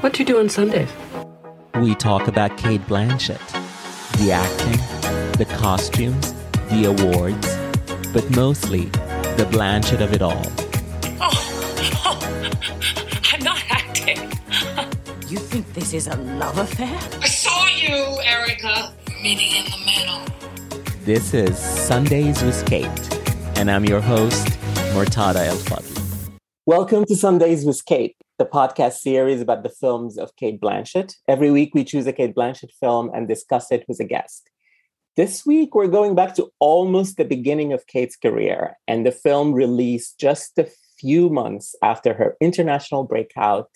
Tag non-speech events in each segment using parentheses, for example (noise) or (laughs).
What do you do on Sundays? We talk about Cate Blanchett, the acting, the costumes, the awards, but mostly the Blanchett of it all. Oh, oh (laughs) I'm not acting. you think this is a love affair? I saw you, Erica. Meeting in the middle. This is Sundays with Cate, and I'm your host, Murtada Elfadl. Welcome to Sundays with Cate, the podcast series about the films of Cate Blanchett. Every week we choose a Cate Blanchett film and discuss it with a guest. This week we're going back to almost the beginning of Cate's career and the film released just a few months after her international breakout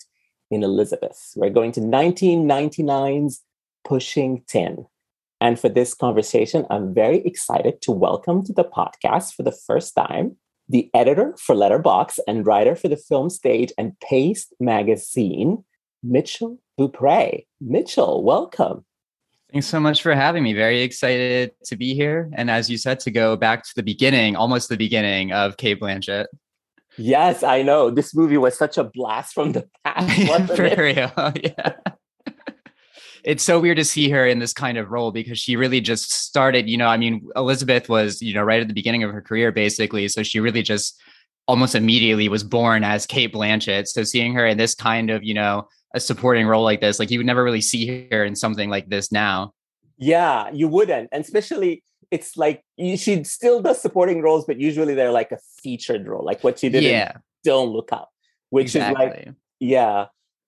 in Elizabeth. We're going to 1999's Pushing Tin. And for this conversation, I'm very excited to welcome to the podcast for the first time the editor for Letterboxd and writer for the film stage and Paste magazine, Mitchell Beaupre. Mitchell, welcome. Thanks so much for having me. Very excited to be here. And as you said, to go back to the beginning, almost the beginning of Cate Blanchett. Yes, I know. This movie was such a blast from the (laughs) past. for real. (laughs) Yeah it's so weird to see her in this kind of role because she really just started, you know, I mean, Elizabeth was, you know, right at the beginning of her career, basically. So she really just almost immediately was born as Cate Blanchett. So seeing her in this kind of, you know, a supporting role like this, like you would never really see her in something like this now. Yeah, you wouldn't. And especially it's like she still does supporting roles, but usually they're like a featured role, like what she did yeah. Don't Look Up, which exactly. is like, yeah.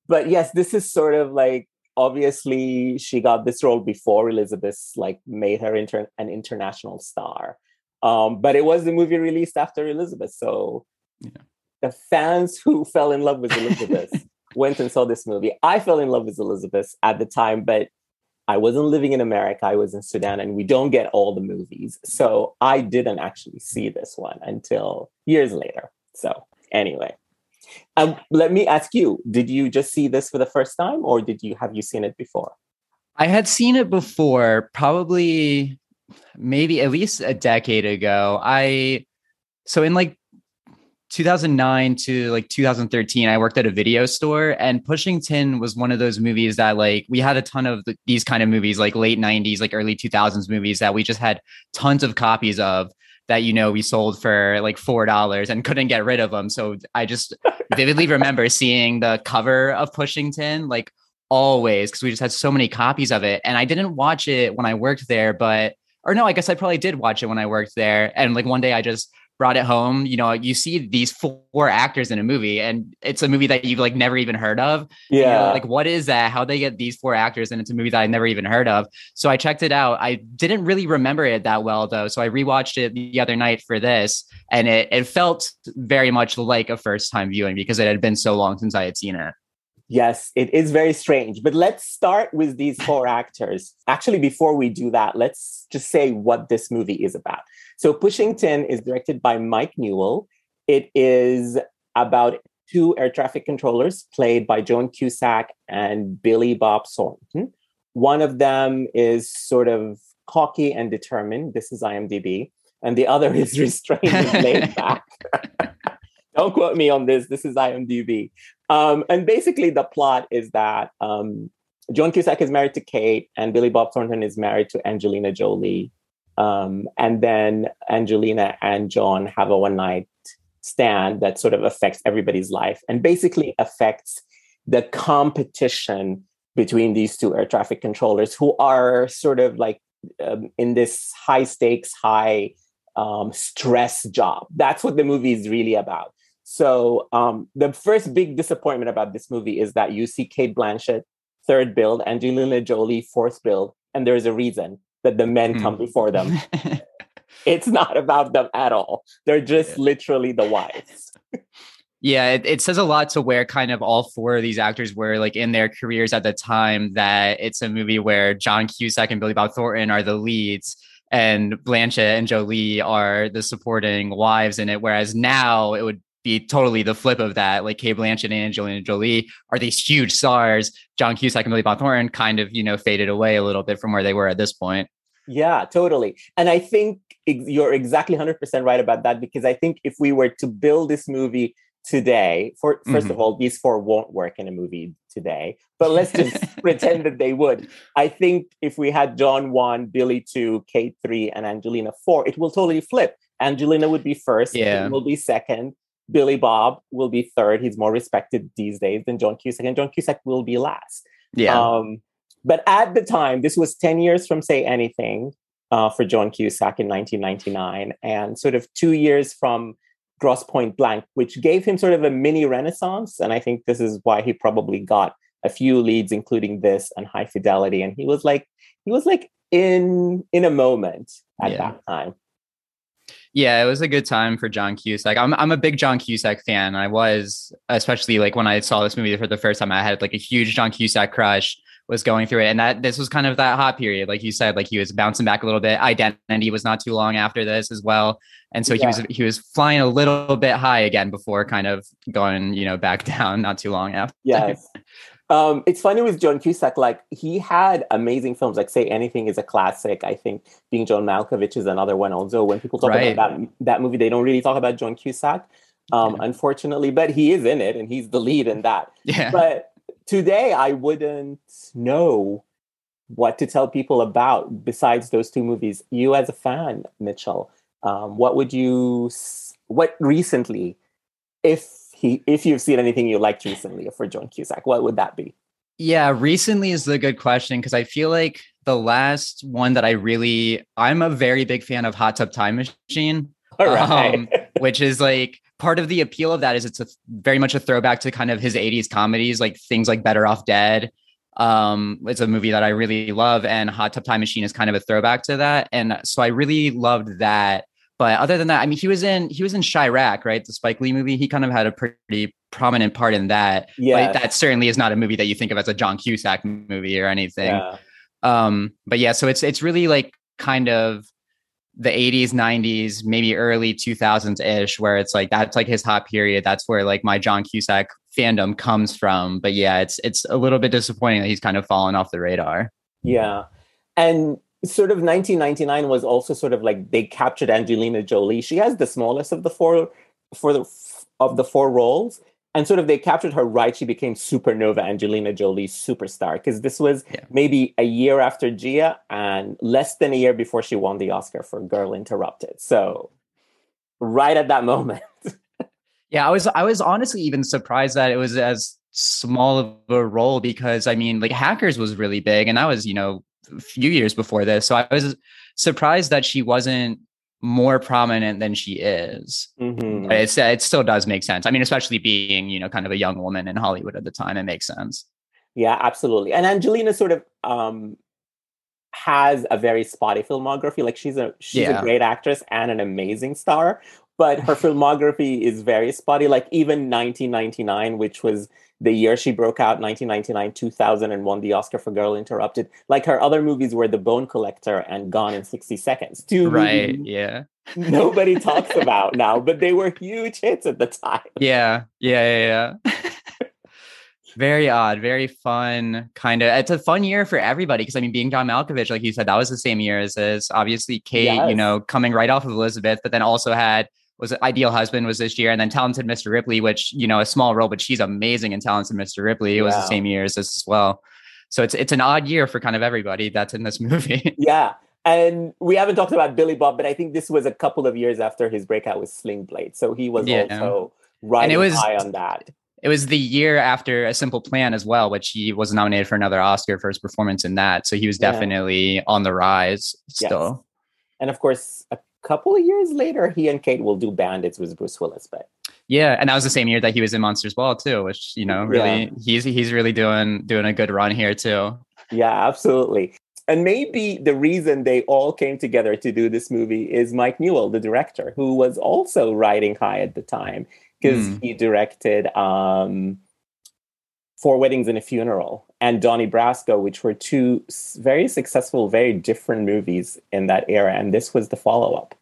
But yes, this is sort of like obviously she got this role before Elizabeth like made her inter- an international star. Um, but it was the movie released after Elizabeth. So yeah. the fans who (laughs) fell in love with Elizabeth (laughs) went and saw this movie. I fell in love with Elizabeth at the time, but I wasn't living in America. I was in Sudan and we don't get all the movies. So I didn't actually see this one until years later. So anyway. Um, let me ask you: Did you just see this for the first time, or did you have you seen it before? I had seen it before, probably maybe at least a decade ago. I so in like 2009 to like 2013 i worked at a video store and pushing tin was one of those movies that like we had a ton of the, these kind of movies like late 90s like early 2000s movies that we just had tons of copies of that you know we sold for like four dollars and couldn't get rid of them. So I just (laughs) vividly remember seeing the cover of Pushing Tin like always because we just had so many copies of it. And I didn't watch it when I worked there, but or no, I guess I probably did watch it when I worked there. And like one day I just brought it home, you know, you see these four actors in a movie and it's a movie that you've like never even heard of. Yeah. like, what is that? How they get these four actors and it's a movie that I never even heard of. So I checked it out. I didn't really remember it that well though. So I rewatched it the other night for this and it, it felt very much like a first time viewing because it had been so long since I had seen it. Yes, it is very strange. But let's start with these four actors. Actually, before we do that, let's just say what this movie is about. So, Pushing Tin is directed by Mike Newell. It is about two air traffic controllers played by John Cusack and Billy Bob Thornton. One of them is sort of cocky and determined. This is IMDb. And the other (laughs) is restrained and laid (laughs) back. Don't quote me on this. This is IMDb. Um, and basically, the plot is that um, John Cusack is married to Cate, and Billy Bob Thornton is married to Angelina Jolie. Um, and then Angelina and John have a one night stand that sort of affects everybody's life and basically affects the competition between these two air traffic controllers who are sort of like um, in this high stakes, high um, stress job. That's what the movie is really about. So um, the first big disappointment about this movie is that you see Cate Blanchett third billed, Angelina Jolie fourth billed, and there's a reason that the men mm. come before them. (laughs) it's not about them at all. They're just yeah. literally the wives. (laughs) yeah, it, it, says a lot to where kind of all four of these actors were like in their careers at the time that it's a movie where John Cusack and Billy Bob Thornton are the leads and Blanchett and Jolie are the supporting wives in it. Whereas now it would be totally the flip of that. Like Cate Blanchett and Angelina Jolie are these huge stars. John Cusack and Billy Bob Thornton kind of, you know, faded away a little bit from where they were at this point. Yeah, totally. And I think you're exactly 100% right about that because I think if we were to build this movie today, for 1st Mhm. of all, these four won't work in a movie today, but let's just (laughs) pretend that they would. I think if we had John one, Billy two, Kate three, and Angelina four, it will totally flip. Angelina would be first, Yeah. Kate will be second. Billy Bob will be third. He's more respected these days than John Cusack, and John Cusack will be last. Yeah. Um, but at the time, this was 10 years from Say Anything uh, for John Cusack in 1999, and sort of two years from Grosse Pointe Blank, which gave him sort of a mini renaissance. And I think this is why he probably got a few leads, including this and High Fidelity. And he was like, he was like in in a moment at Yeah. that time. Yeah, it was a good time for John Cusack. I'm I'm a big John Cusack fan. I was especially like when I saw this movie for the first time. I had like a huge John Cusack crush. Was going through it, and that this was kind of that hot period, like you said. Like he was bouncing back a little bit. Identity was not too long after this as well, and so he was he was flying a little bit high again before kind of going you know back (laughs) down not too long after. Yes. Um, it's funny with John Cusack, like he had amazing films, like Say Anything is a classic. I think Being John Malkovich is another one. Also, when people talk Right. about that, that movie, they don't really talk about John Cusack, um, unfortunately, but he is in it and he's the lead in that. Yeah, But today, I wouldn't know what to tell people about besides those two movies. You, as a fan, Mitchell, um, what would you, what recently, if he, if you've seen anything you liked recently for John Cusack, what would that be? Yeah, recently is the good question because I feel like the last one that I really I'm a very big fan of Hot Tub Time Machine, right. Um, which is like part of the appeal of that is it's a very much a throwback to kind of his 80s comedies, like things like Better Off Dead. Um, it's a movie that I really love, and Hot Tub Time Machine is kind of a throwback to that. And so I really loved that. But other than that, I mean, he was in he was in Chi-Raq, right? The Spike Lee movie. He kind of had a pretty prominent part in that. Yes. But that certainly is not a movie that you think of as a John Cusack movie or anything. yeah. Um, but yeah, so it's it's really like kind of the 80s, 90s, maybe early 2000s ish, where it's like that's like his hot period. That's where like my John Cusack fandom comes from. But yeah, it's it's a little bit disappointing that he's kind of fallen off the radar. Yeah. And sort of 1999 was also sort of like they captured Angelina Jolie. She has the smallest of the four for the of the four roles. And sort of they captured her right. She became supernova Angelina Jolie superstar because this was Yeah. maybe a year after Gia and less than a year before she won the Oscar for Girl Interrupted. So right at that moment. (laughs) Yeah, I was I was honestly even surprised that it was as small of a role because I mean, like Hackers was really big, and that was you know a few years before this. So I was surprised that she wasn't more prominent than she is. Mhm. But it's it still does make sense. I mean, especially being you know kind of a young woman in Hollywood at the time, it makes sense. Yeah, absolutely. And Angelina sort of um has a very spotty filmography. Like she's a she's Yeah. a great actress and an amazing star, but her filmography is very spotty. Like even 1999, which was the year she broke out, 1999, 2000, and won the Oscar for Girl Interrupted. Like her other movies were The Bone Collector and Gone in 60 Seconds. Two Right? Yeah. nobody (laughs) talks about now, but they were huge hits at the time. Yeah. Yeah. Yeah. Yeah. very odd, very fun. Kind of. It's a fun year for everybody because I mean, being John Malkovich, like you said, that was the same year as this. Obviously, Cate, you know, coming right off of Elizabeth, but then also had was it Ideal Husband was this year, and then Talented Mr. Ripley, which you know a small role, but she's amazing in Talented Mr. Ripley. It was Yeah. the same year as this as well. So it's it's an odd year for kind of everybody that's in this (laughs) movie. Yeah. And we haven't talked about Billy Bob, but I think this was a couple of years after his breakout with Sling Blade. So he was Yeah. also riding was- high on that. it was the year after A Simple Plan as well, which he was nominated for another Oscar for his performance in that. So he was Yeah. definitely on the rise still. And of course, a couple of years later, he and Cate will do Bandits with Bruce Willis. But Yeah, and that was the same year that he was in Monsters Ball too, which you know really Yeah. he's he's really doing doing a good run here too. yeah, absolutely. And maybe the reason they all came together to do this movie is Mike Newell, the director, who was also riding high at the time because Hmm. he directed um, Four Weddings and a Funeral and Donnie Brasco, which were two very successful, very different movies in that era. And this was the follow up.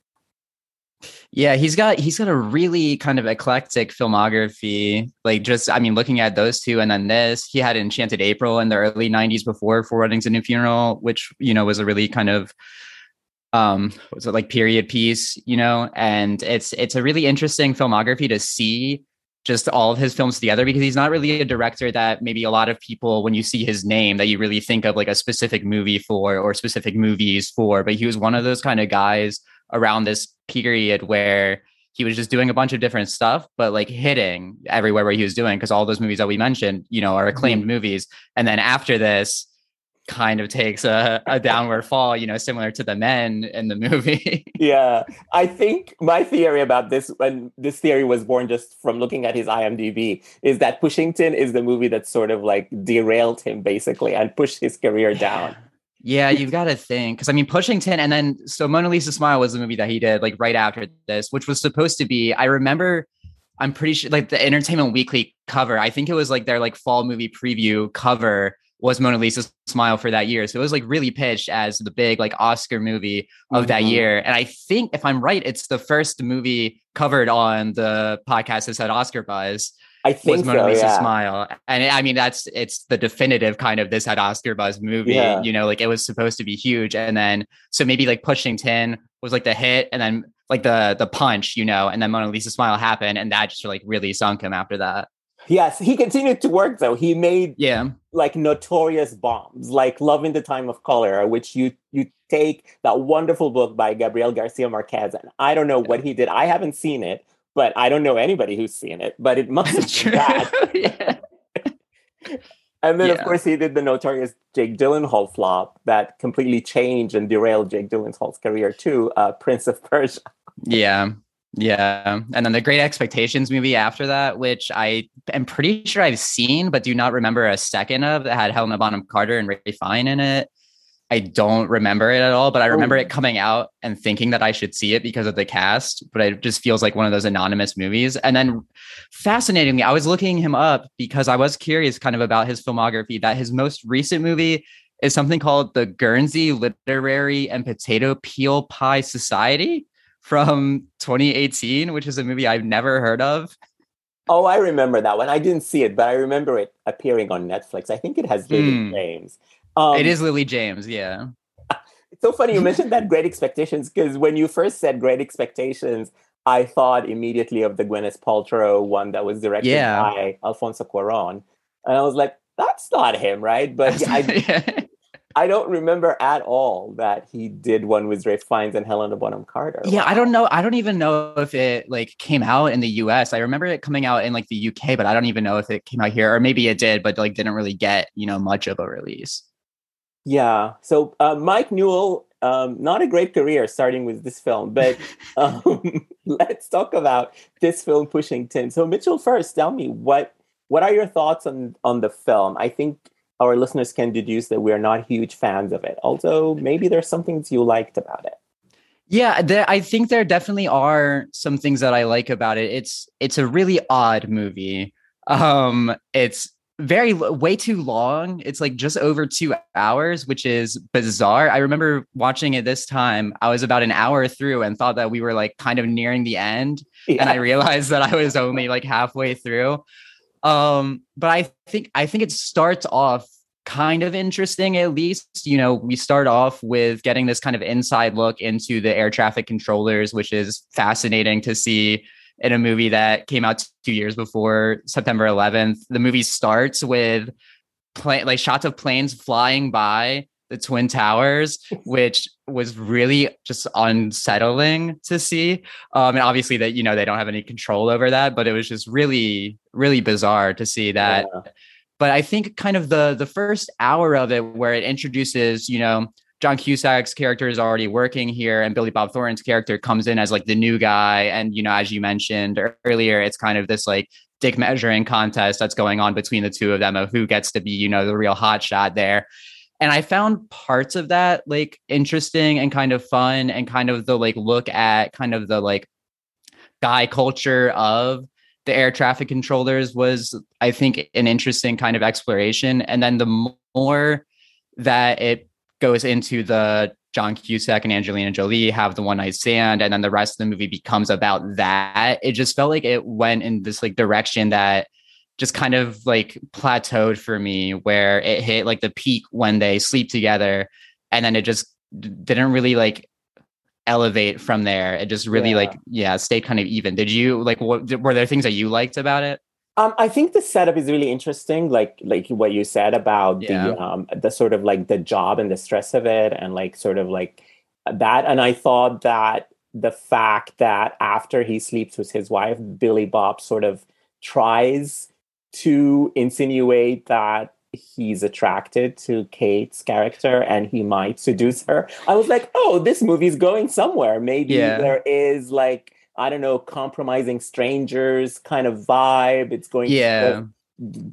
Yeah, he's got he's got a really kind of eclectic filmography. Like just I mean, looking at those two and then this, he had Enchanted April in the early '90s before Four Weddings and a Funeral, which you know was a really kind of um was it like period piece, you know, and it's it's a really interesting filmography to see just all of his films together because he's not really a director that maybe a lot of people when you see his name that you really think of like a specific movie for or specific movies for but he was one of those kind of guys around this period where he was just doing a bunch of different stuff but like hitting everywhere where he was doing because all those movies that we mentioned you know are acclaimed mm-hmm. movies and then after this kind of takes a, a downward fall, you know, similar to the men in the (laughs) movie. yeah. I think my theory about this, when this theory was born just from looking at his IMDb, is that Pushing Tin is the movie that sort of like derailed him basically and pushed his career down. Yeah, you've got to think because I mean, Pushing Tin, and then so Mona Lisa Smile was the movie that he did like right after this, which was supposed to be. I remember, I'm pretty sure like the Entertainment Weekly cover. I think it was like their like fall movie preview cover was Mona Lisa's Smile for that year. So it was like really pitched as the big like Oscar movie of mm-hmm. that year. And I think if I'm right, it's the first movie covered on the podcast that said Oscar buzz. I think was Mona so, Lisa yeah. Smile. And I mean that's it's the definitive kind of this had Oscar buzz movie. Yeah. You know, like it was supposed to be huge. And then so maybe like Pushing Tin was like the hit and then like the the punch, you know, and then Mona Lisa Smile happened and that just like really sunk him after that. Yes, he continued to work though. He made yeah like notorious bombs, like Love in the Time of Cholera, which you you take that wonderful book by Gabriel Garcia Marquez, and I don't know what he did. I haven't seen it, but I don't know anybody who's seen it. But it must have been bad. (laughs) (laughs) and then, yeah. of course, he did the notorious Jake Gyllenhaal flop that completely changed and derailed Jake Gyllenhaal's career too. Uh, Prince of Persia. Yeah, yeah. And then the Great Expectations movie after that, which I am pretty sure I've seen, but do not remember a second of that had Helena Bonham Carter and Ralph Fiennes in it. I don't remember it at all, but I remember oh. it coming out and thinking that I should see it because of the cast, but it just feels like one of those anonymous movies. And then fascinatingly, I was looking him up because I was curious kind of about his filmography that his most recent movie is something called the Guernsey Literary and Potato Peel Pie Society from 2018, which is a movie I've never heard of. Oh, I remember that one. I didn't see it, but I remember it appearing on Netflix. I think it has Lily mm. James. Um, it is Lily James, yeah. It's (laughs) so funny you (laughs) mentioned that Great Expectations because when you first said Great Expectations, I thought immediately of the Gwyneth Paltrow one that was directed yeah. by Alfonso Cuarón, and I was like, "That's not him, right?" But I, (laughs) yeah. I don't remember at all that he did one with Ralph Fiennes and Helena Bonham Carter. Yeah. I don't know. I don't even know if it like came out in the US. I remember it coming out in like the UK, but I don't even know if it came out here or maybe it did, but like didn't really get, you know, much of a release. Yeah. So uh, Mike Newell, um, not a great career starting with this film, but (laughs) um, (laughs) let's talk about this film, Pushing Tin. So Mitchell, first, tell me what what are your thoughts on on the film? I think our listeners can deduce that we're not huge fans of it. Although maybe there's some things you liked about it. Yeah, there, I think there definitely are some things that I like about it. It's it's a really odd movie. Um, it's very way too long. It's like just over two hours, which is bizarre. I remember watching it this time. I was about an hour through and thought that we were like kind of nearing the end, yeah. and I realized that I was only like halfway through. Um, but I think I think it starts off kind of interesting at least. You know we start off with getting this kind of inside look into the air traffic controllers which is fascinating to see in a movie that came out two years before september 11th the movie starts with plane like shots of planes flying by the twin towers (laughs) which was really just unsettling to see. Um and obviously that you know they don't have any control over that but it was just really really bizarre to see that. Yeah. but i think kind of the the first hour of it where it introduces you know john cusack's character is already working here and billy bob thornton's character comes in as like the new guy. And you know as you mentioned earlier it's kind of this like dick measuring contest that's going on between the two of them of who gets to be you know the real hot shot there and i found parts of that like interesting and kind of fun and kind of the like look at kind of the like guy culture of the air traffic controllers was i think an interesting kind of exploration and then the more that it goes into the John Cusack and Angelina Jolie have the one night stand, and then the rest of the movie becomes about that. It just felt like it went in this like direction that just kind of like plateaued for me where it hit like the peak when they sleep together and then it just didn't really like elevate from there. It just really Yeah. like yeah, stayed kind of even. Did you like what were there things that you liked about it? Um, I think the setup is really interesting, like like what you said about Yeah. the um the sort of like the job and the stress of it, and like sort of like that. And I thought that the fact that after he sleeps with his wife, Billy Bob sort of tries to insinuate that he's attracted to Cate's character and he might seduce her. I was like, oh, this movie's going somewhere. Maybe Yeah. there is like I don't know, compromising strangers kind of vibe. It's going to Yeah.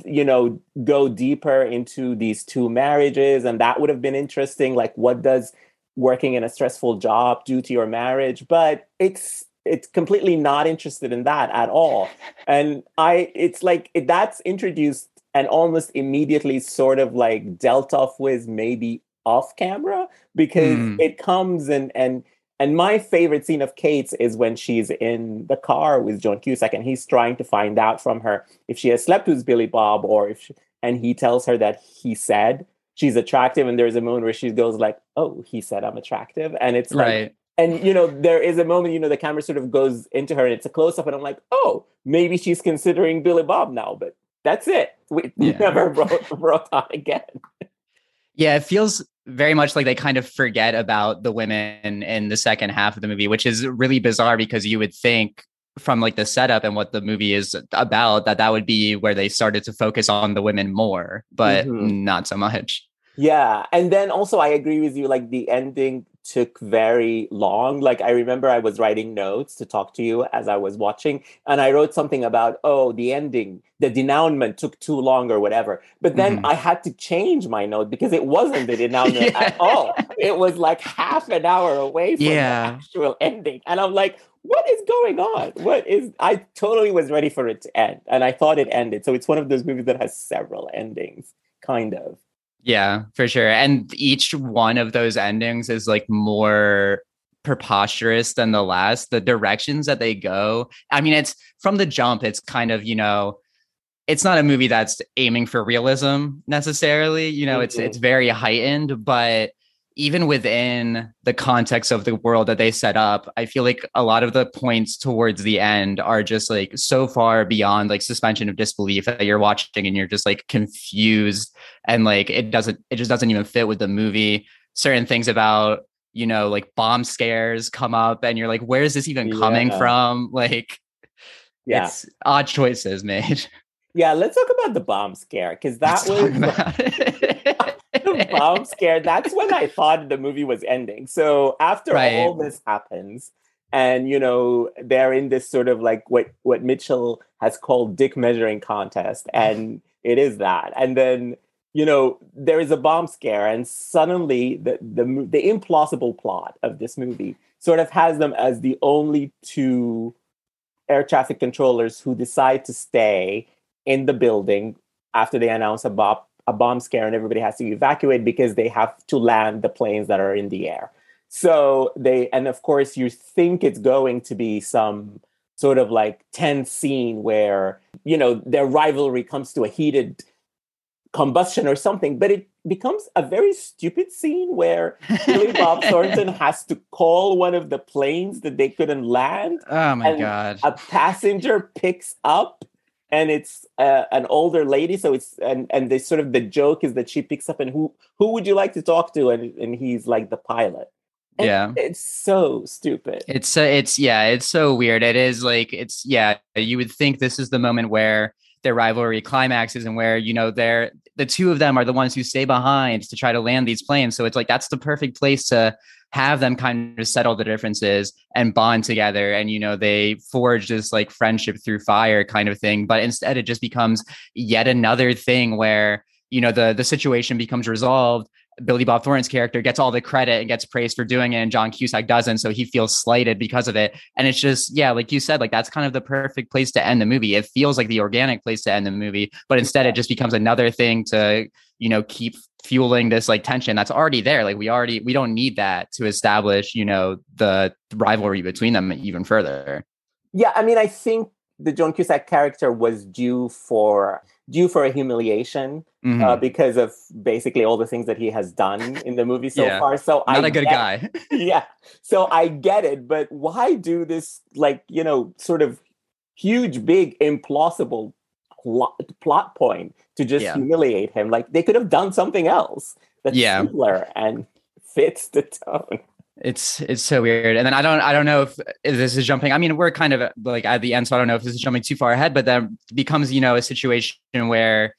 you know go deeper into these two marriages and that would have been interesting like what does working in a stressful job do to your marriage but it's it's completely not interested in that at all and i it's like it, that's introduced and almost immediately sort of like dealt off with maybe off camera because Hmm. it comes and and and my favorite scene of Cate's is when she's in the car with John Cusack and he's trying to find out from her if she has slept with Billy Bob or if she, and he tells her that he said she's attractive and there's a moment where she goes like oh he said I'm attractive and it's like right. And you know there is a moment you know the camera sort of goes into her and it's a close up and I'm like oh maybe she's considering Billy Bob now but that's it we Yeah. never (laughs) wrote, wrote on again Yeah, it feels very much like they kind of forget about the women in the second half of the movie, which is really bizarre because you would think from like the setup and what the movie is about that that would be where they started to focus on the women more, but Mhm. not so much. Yeah. And then also, I agree with you. Like, the ending took very long. Like, I remember I was writing notes to talk to you as I was watching, and I wrote something about, oh, the ending, the denouement took too long or whatever. But then Mhm. I had to change my note because it wasn't the denouement at (laughs) all. It was like half an hour away from Yeah. the actual ending. And I'm like, what is going on? What is, I totally was ready for it to end, and I thought it ended. So it's one of those movies that has several endings, kind of. Yeah, for sure. And each one of those endings is like more preposterous than the last. The directions that they go. I mean, it's from the jump, it's kind of, you know, it's not a movie that's aiming for realism necessarily. You know, it's Mhm. it's very heightened, but even within the context of the world that they set up, I feel like a lot of the points towards the end are just like so far beyond like suspension of disbelief that you're watching and you're just like confused and like it doesn't it just doesn't even fit with the movie. Certain things about you know like bomb scares come up and you're like where is this even coming Yeah. from like Yeah. it's odd choices made Yeah, let's talk about the bomb scare because (laughs) that Let's was about it. the bomb (laughs) scare. That's when I thought the movie was ending. So after Right. all this happens, and you know they're in this sort of like what what Mitchell has called dick measuring contest, and (laughs) it is that. And then you know there is a bomb scare, and suddenly the the the implausible plot of this movie sort of has them as the only two air traffic controllers who decide to stay in the building after they announce a bomb a bomb scare and everybody has to evacuate because they have to land the planes that are in the air. So they and of course you think it's going to be some sort of like tense scene where you know their rivalry comes to a heated combustion or something, but it becomes a very stupid scene where Billy (laughs) Bob Thornton has to call one of the planes that they couldn't land oh my god a passenger picks up and it's uh, an older lady so it's and and the sort of the joke is that she picks up and who who would you like to talk to and and he's like the pilot And Yeah. it's so stupid It's uh, it's yeah, it's so weird. It is like it's yeah. You would think this is the moment where their rivalry climaxes and where you know they're the two of them are the ones who stay behind to try to land these planes. So it's like that's the perfect place to have them kind of settle the differences and bond together. And you know they forge this like friendship through fire kind of thing. But instead, it just becomes yet another thing where you know the the situation becomes resolved Billy Bob Thornton's character gets all the credit and gets praised for doing it, and John Cusack doesn't. So he feels slighted because of it. And it's just, yeah, like you said, like that's kind of the perfect place to end the movie. It feels like the organic place to end the movie, but instead it just becomes another thing to, you know, keep fueling this like tension that's already there. Like we already, we don't need that to establish, you know, the rivalry between them even further. yeah i mean i think the john cusack character was due for due for a humiliation Mhm. uh, because of basically all the things that he has done (laughs) in the movie so Yeah. far. So not I a good guy. (laughs) yeah. So I get it, but why do this like, you know, sort of huge, big, implausible plot, plot point to just Yeah. humiliate him? Like they could have done something else that's Yeah. simpler and (laughs) fits the tone. It's it's so weird. And then I don't I don't know if, if this is jumping. I mean, we're kind of uh, like at the end, so I don't know if this is jumping too far ahead, but then becomes, you know, a situation where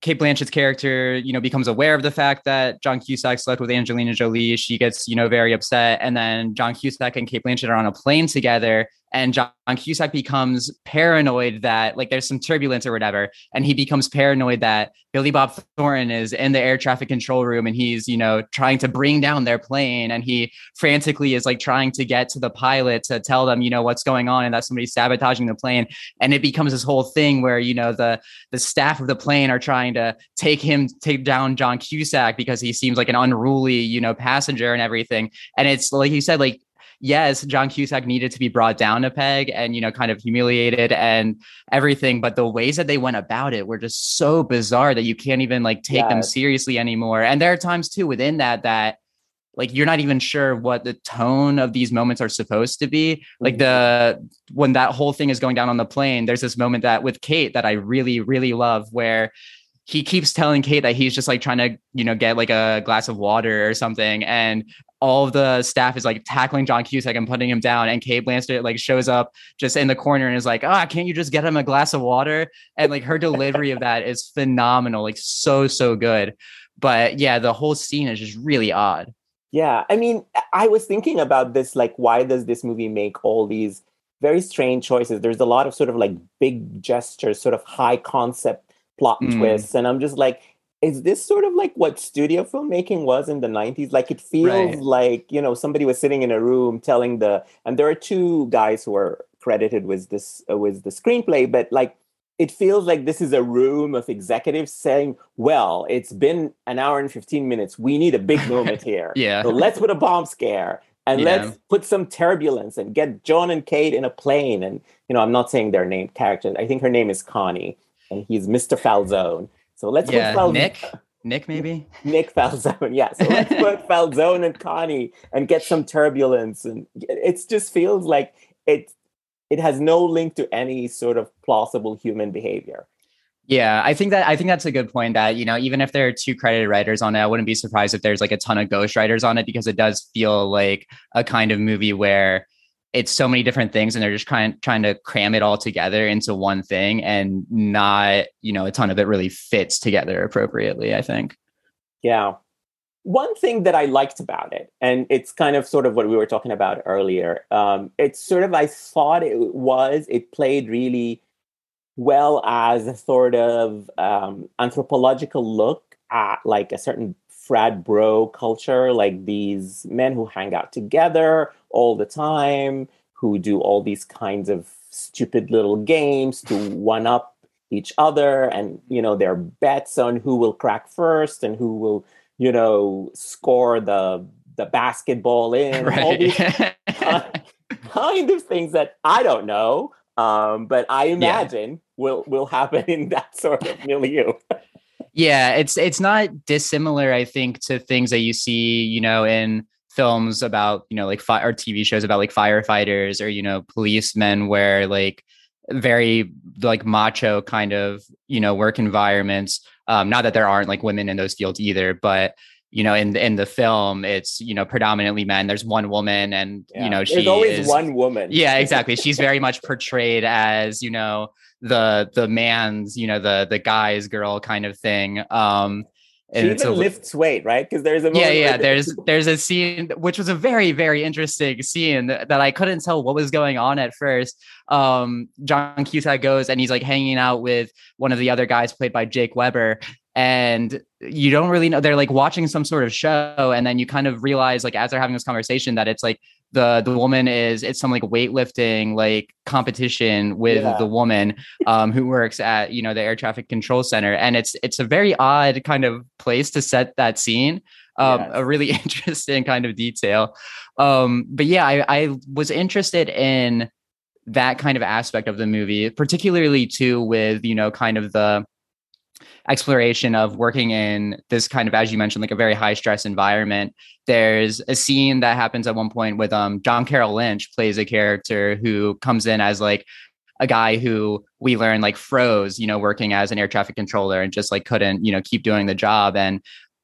Cate Blanchett's character, you know, becomes aware of the fact that John Cusack slept with Angelina Jolie. She gets, you know, very upset. And then John Cusack and Cate Blanchett are on a plane together. And John Cusack becomes paranoid that like there's some turbulence or whatever. And he becomes paranoid that Billy Bob Thornton is in the air traffic control room and he's, you know, trying to bring down their plane. And he frantically is like trying to get to the pilot to tell them, you know, what's going on and that somebody's sabotaging the plane. And it becomes this whole thing where, you know, the the staff of the plane are trying to take him take down John Cusack because he seems like an unruly, you know, passenger and everything. And it's like you said, like yes, John Cusack needed to be brought down a peg and you know kind of humiliated and everything, but the ways that they went about it were just so bizarre that you can't even like take them seriously anymore. And there are times too within that that like you're not even sure what the tone of these moments are supposed to be. Like mm-hmm. the when that whole thing is going down on the plane there's this moment that with kate that i really really love where he keeps telling kate that he's just like trying to you know get like a glass of water or something. And all of the staff is like tackling John Cusack and putting him down, and Cate Blanchett like shows up just in the corner and is like, "Ah, can't you just get him a glass of water?" And like her delivery of that is phenomenal, like so so good. But yeah, the whole scene is just really odd. Yeah, I mean, I was thinking about this like, why does this movie make all these very strange choices? There's a lot of sort of like big gestures, sort of high concept plot Mm. twists. And I'm just like, is this sort of like what studio filmmaking was in the 90s? Like, it feels Right. like, you know, somebody was sitting in a room telling the, and there are two guys who are credited with this, uh, with the screenplay, but like, it feels like this is a room of executives saying, well, it's been an hour and 15 minutes. We need a big moment (laughs) here. Yeah. So let's put a bomb scare and Yeah. let's put some turbulence and get John and Cate in a plane. And, you know, I'm not saying their name characters. I think her name is Connie and he's Mr. Falzone. So let's yeah, put Falzone. Nick, Nick maybe. Nick Falzone. Yeah. So let's (laughs) put Falzone and Connie and get some turbulence. And it just feels like it, it has no link to any sort of plausible human behavior. Yeah, I think that I think that's a good point. That you know, even if there are two credited writers on it, I wouldn't be surprised if there's like a ton of ghost writers on it because it does feel like a kind of movie where it's so many different things and they're just trying trying to cram it all together into one thing and not you know a ton of it really fits together appropriately. I think. Yeah. One thing that I liked about it, and it's kind of sort of what we were talking about earlier, um, it's sort of, I thought it was, it played really well as a sort of um, anthropological look at like a certain frat bro culture, like these men who hang out together all the time, who do all these kinds of stupid little games to one up each other and you know their bets on who will crack first and who will you know score the the basketball in (laughs) all these kind- (laughs) (laughs) kind of things that i don't know um but i imagine will will happen in that sort of milieu. Yeah it's it's not dissimilar i think to things that you see you know in films about you know like fire or tv shows about like firefighters or you know policemen where like very like macho kind of you know work environments um not that there aren't like women in those fields either but you know in in the film it's you know predominantly men. There's one woman and Yeah. you know there's she always is one woman. Yeah (laughs) exactly. She's very much portrayed as you know the the man's you know the the guy's girl kind of thing. Um and it's even a- lifts weight right? Because there's a yeah moment yeah there's there's a scene which was a very very interesting scene that, that i couldn't tell what was going on at first. Um john cusack goes and he's like hanging out with one of the other guys played by jake weber and you don't really know they're like watching some sort of show and then you kind of realize like as they're having this conversation that it's like the the woman is it's some like weightlifting like competition with Yeah. the woman um who works at you know the air traffic control center and it's it's a very odd kind of place to set that scene um Yes. a really (laughs) interesting kind of detail um but yeah I, I was interested in that kind of aspect of the movie particularly too with you know kind of the exploration of working in this kind of, as you mentioned, like a very high stress environment. There's a scene that happens at one point with um John Carroll Lynch plays a character who comes in as like a guy who we learn like froze, you know, working as an air traffic controller and just like couldn't, you know, keep doing the job. And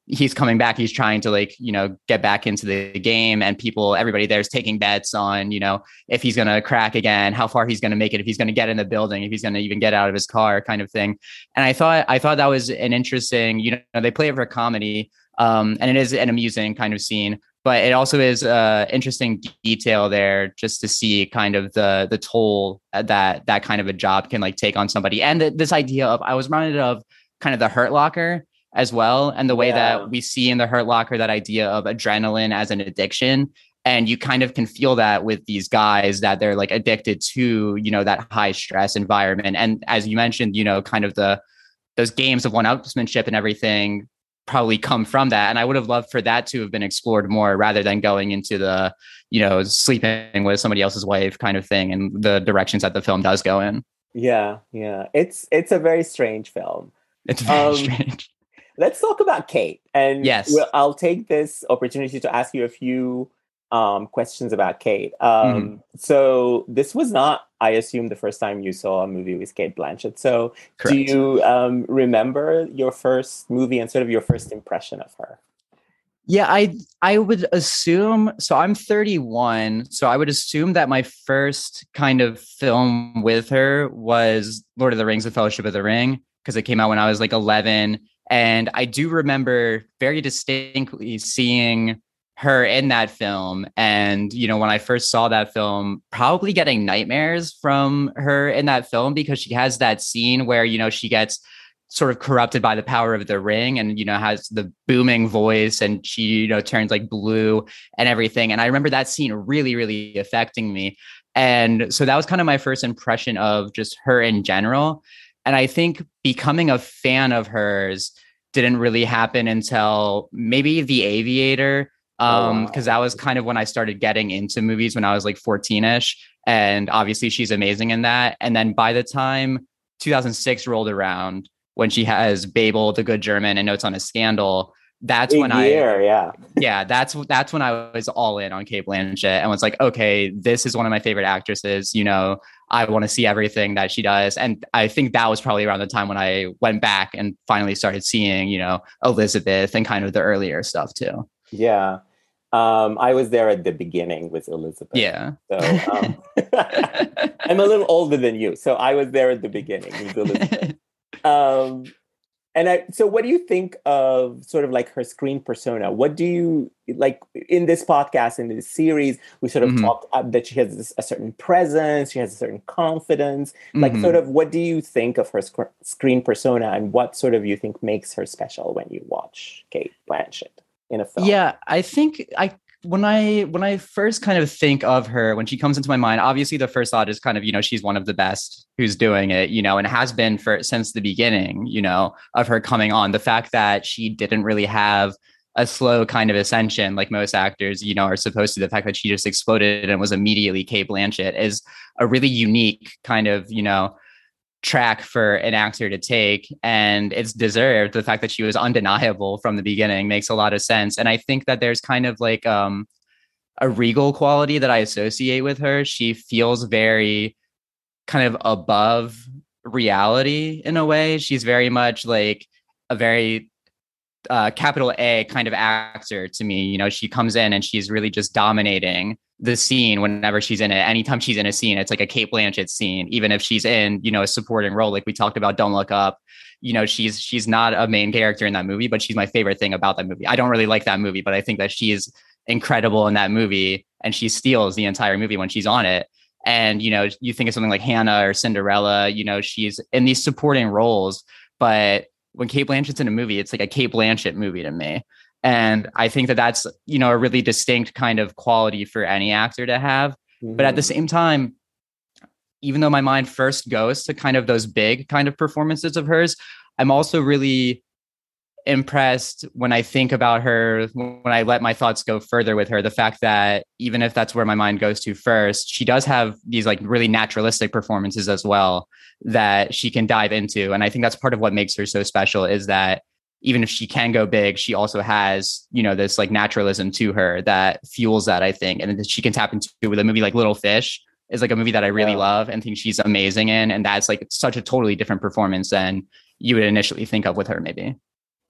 he's coming back he's trying to like you know get back into the game and people everybody there's taking bets on you know if he's going to crack again how far he's going to make it if he's going to get in the building if he's going to even get out of his car kind of thing. And i thought i thought that was an interesting you know they play it for comedy um, and it is an amusing kind of scene but it also is uh interesting detail there just to see kind of the the toll that that kind of a job can like take on somebody. And the, this idea of i was reminded of kind of the hurt locker as well. And the way yeah. that we see in the Hurt Locker that idea of adrenaline as an addiction. And you kind of can feel that with these guys that they're like addicted to, you know, that high stress environment. And as you mentioned, you know, kind of the those games of one upsmanship and everything probably come from that. And I would have loved for that to have been explored more rather than going into the, you know, sleeping with somebody else's wife kind of thing and the directions that the film does go in. Yeah, yeah. It's it's a very strange film. It's very um, strange let's talk about Cate. And yes, we'll, I'll take this opportunity to ask you a few um, questions about Cate. Um, mm-hmm. So this was not, I assume, the first time you saw a movie with Cate Blanchett. So Correct. do you um, remember your first movie and sort of your first impression of her? Yeah, I I would assume so I'm 31, so I would assume that my first kind of film with her was Lord of the Rings: The Fellowship of the Ring because it came out when I was like 11 and I do remember very distinctly seeing her in that film. And, you know, when I first saw that film, probably getting nightmares from her in that film because she has that scene where, you know, she gets sort of corrupted by the power of the ring and, you know, has the booming voice and she, you know, turns like blue and everything. And I remember that scene really, really affecting me. And so that was kind of my first impression of just her in general. And I think becoming a fan of hers didn't really happen until maybe The Aviator. Oh, um, because that was kind of when I started getting into movies when I was like 14ish. And obviously she's amazing in that. And then by the time 2006 rolled around, when she has Babel, The Good German, and Notes on a Scandal, that's Big when year, I yeah yeah that's that's when I was all in on Cate Blanchett and was like okay this is one of my favorite actresses you know I want to see everything that she does and I think that was probably around the time when I went back and finally started seeing you know Elizabeth and kind of the earlier stuff too yeah um, I was there at the beginning with Elizabeth. Yeah. So um, (laughs) I'm a little older than you, so I was there at the beginning with Elizabeth. (laughs) Um, and I, so what do you think of sort of like her screen persona? What do you like in this podcast, in this series? We sort of mm-hmm. talked uh, that she has this, a certain presence, she has a certain confidence. Mm-hmm. Like, sort of, what do you think of her sc- screen persona, and what sort of you think makes her special when you watch Cate Blanchett in a film? Yeah, I think I when I when I first kind of think of her, when she comes into my mind, obviously the first thought is kind of, you know, she's one of the best who's doing it, you know, and has been for since the beginning, you know, of her coming on. The fact that she didn't really have a slow kind of ascension like most actors, you know, are supposed to. The fact that she just exploded and was immediately Cate Blanchett is a really unique kind of, you know, track for an actor to take and it's deserved. The fact that she was undeniable from the beginning makes a lot of sense and i think that there's kind of like um a regal quality that i associate with her. She feels very kind of above reality in a way. She's very much like a very uh, capital A kind of actor to me. You know, she comes in and she's really just dominating the scene whenever she's in it. Anytime she's in a scene, it's like a Cate Blanchett scene, even if she's in, you know, a supporting role, like we talked about Don't Look Up. You know, she's she's not a main character in that movie, but she's my favorite thing about that movie. I don't really like that movie, but I think that she's incredible in that movie and she steals the entire movie when she's on it. And, you know, you think of something like Hanna or Cinderella, you know, she's in these supporting roles, but when Cate Blanchett's in a movie, it's like a Cate Blanchett movie to me. And I think that that's, you know, a really distinct kind of quality for any actor to have. Mm-hmm. But at the mm-hmm. same time, even though my mind first goes to kind of those big kind of performances of hers, I'm also really impressed when I think about her, when I let my thoughts go further with her, the fact that even if that's where my mind goes to first, she does have these like really naturalistic performances as well that she can dive into. And I think that's part of what makes her so special is that even if she can go big, she also has, you know, this like naturalism to her that fuels that, I think, and that she can tap into with a movie like Little Fish is like a movie that I really yeah. love and think she's amazing in. And that's like such a totally different performance than you would initially think of with her, maybe.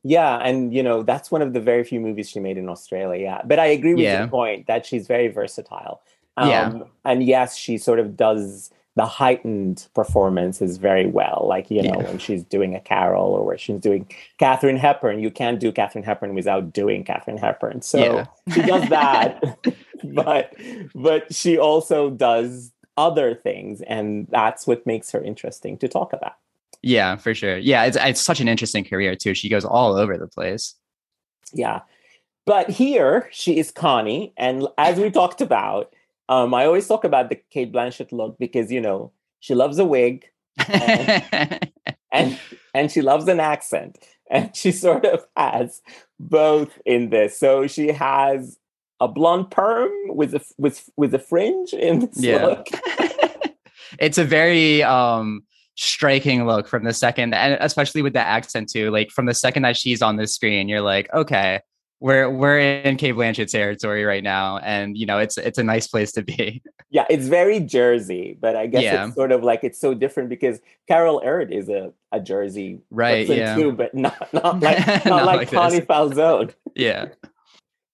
Yeah, and you know that's one of the very few movies she made in Australia. Yeah, but I agree with yeah. your point that she's very versatile. Um, yeah, and yes, she sort of does the heightened performances very well. Like you know yeah. when she's doing a Carol or where she's doing Katharine Hepburn, you can't do Katharine Hepburn without doing Katharine Hepburn. So yeah. she does (laughs) that, (laughs) but but she also does other things, and that's what makes her interesting to talk about. Yeah, for sure. Yeah, it's it's such an interesting career too. She goes all over the place. Yeah. But here she is Connie. And as we talked about, um, I always talk about the Cate Blanchett look because you know she loves a wig and, (laughs) and, and she loves an accent. And she sort of has both in this. So she has a blonde perm with a with with a fringe in this yeah. look. (laughs) it's a very um striking look from the second, and especially with the accent too. Like from the second that she's on the screen, you're like, okay, we're we're in Cate Blanchett territory right now, and you know it's it's a nice place to be. (laughs) Yeah, it's very Jersey, but I guess yeah. it's sort of like it's so different because Carol Aird is a, a Jersey right, yeah, too, but not not (laughs) like not, not like, like Connie Falzone. (laughs) Yeah.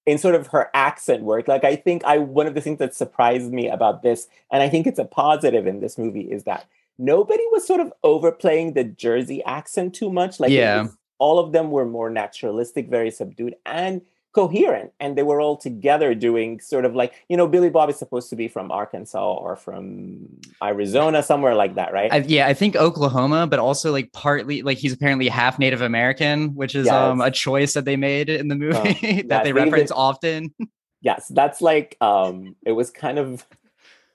In sort of her accent work, like I think I one of the things that surprised me about this, and I think it's a positive in this movie, is that nobody was sort of overplaying the Jersey accent too much. Like, yeah, all of them were more naturalistic, very subdued, and coherent. And they were all together doing sort of like, you know, Billy Bob is supposed to be from Arkansas or from Arizona, somewhere like that, right? I, yeah, I think Oklahoma, but also like partly like he's apparently half Native American, which is yes. um a choice that they made in the movie uh, (laughs) that yes, they reference often. (laughs) Yes, that's like um it was kind of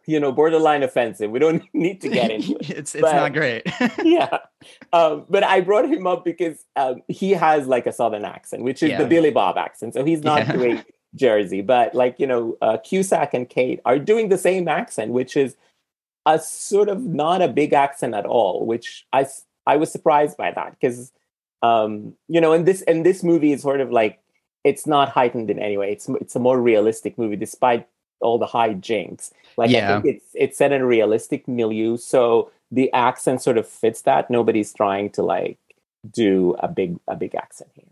you know, borderline offensive. We don't (laughs) need to get into it. it's it's but, not great. (laughs) yeah. Um, but I brought him up because um, he has like a southern accent, which is yeah. the Billy Bob accent. So he's not yeah. (laughs) doing Jersey, but like, you know, uh, Cusack and Cate are doing the same accent, which is a sort of not a big accent at all, which I, I was surprised by that because, um, you know, in this, in this movie is sort of like, it's not heightened in any way. It's, it's a more realistic movie, despite all the high jinks. Like yeah. I think it's it's set in a realistic milieu, so the accent sort of fits that. Nobody's trying to like do a big a big accent here.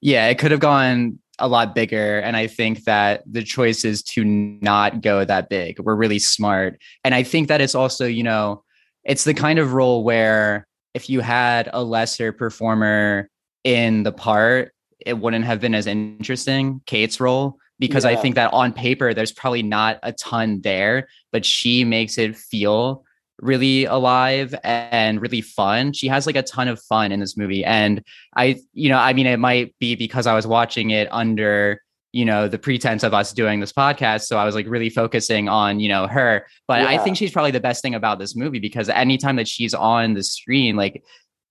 Yeah, it could have gone a lot bigger, and I think that the choice is to not go that big. We're really smart, and I think that it's also you know it's the kind of role where if you had a lesser performer in the part, it wouldn't have been as interesting. Cate's role because yeah. I think that on paper there's probably not a ton there, but she makes it feel really alive and really fun. She has like a ton of fun in this movie. And I, you know, I mean, it might be because I was watching it under, you know, the pretense of us doing this podcast. So I was like really focusing on, you know, her. But yeah. I think she's probably the best thing about this movie because anytime that she's on the screen, like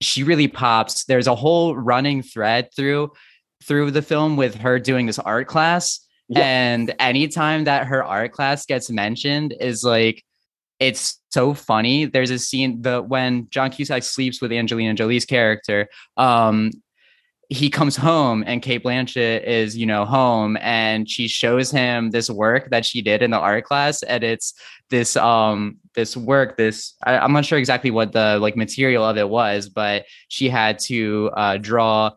she really pops. There's a whole running thread through through the film with her doing this art class and anytime that her art class gets mentioned is like it's so funny. There's a scene the when John Cusack sleeps with Angelina Jolie's character. Um, he comes home and Cate Blanchett is, you know, home and she shows him this work that she did in the art class. And it's this um this work, this I, am not sure exactly what the like material of it was, but she had to uh draw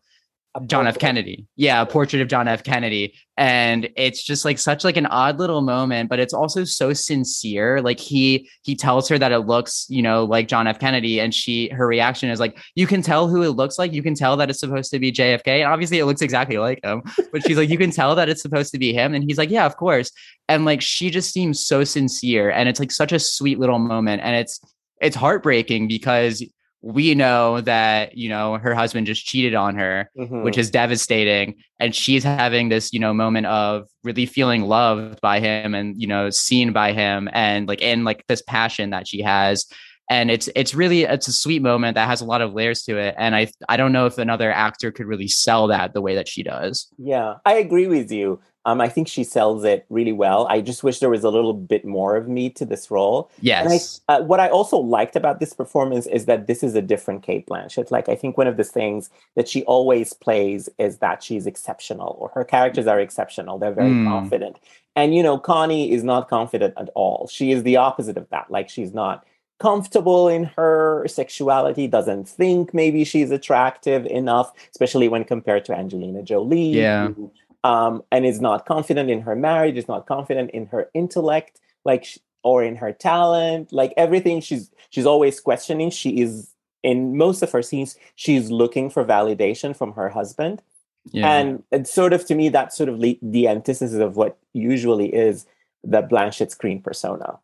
John F. Kennedy. Yeah, a portrait of John F. Kennedy. And it's just like such like an odd little moment, but it's also so sincere. Like he he tells her that it looks, you know, like John F. Kennedy. And she her reaction is like, you can tell who it looks like. You can tell that it's supposed to be JFK. And obviously it looks exactly like him. But she's like, you can tell that it's supposed to be him. And he's like, Yeah, of course. And like she just seems so sincere. And it's like such a sweet little moment. And it's it's heartbreaking because we know that you know her husband just cheated on her mm-hmm. which is devastating. And she's having this you know moment of really feeling loved by him and you know seen by him and like in like this passion that she has. And it's it's really it's a sweet moment that has a lot of layers to it. And i i don't know if another actor could really sell that the way that she does. Yeah i agree with you um, I think she sells it really well. I just wish there was a little bit more of me to this role. Yes. And I, uh, what I also liked about this performance is that this is a different Cate Blanchett. Like, I think one of the things that she always plays is that she's exceptional, or her characters are exceptional. They're very mm. confident. And, you know, Connie is not confident at all. She is the opposite of that. Like, she's not comfortable in her sexuality, doesn't think maybe she's attractive enough, especially when compared to Angelina Jolie. Yeah. Who, um, and is not confident in her marriage, is not confident in her intellect, like or in her talent, like everything. She's she's always questioning. She is in most of her scenes. She's looking for validation from her husband, yeah. and it's sort of to me that's sort of le- the antithesis of what usually is the Blanchett screen persona.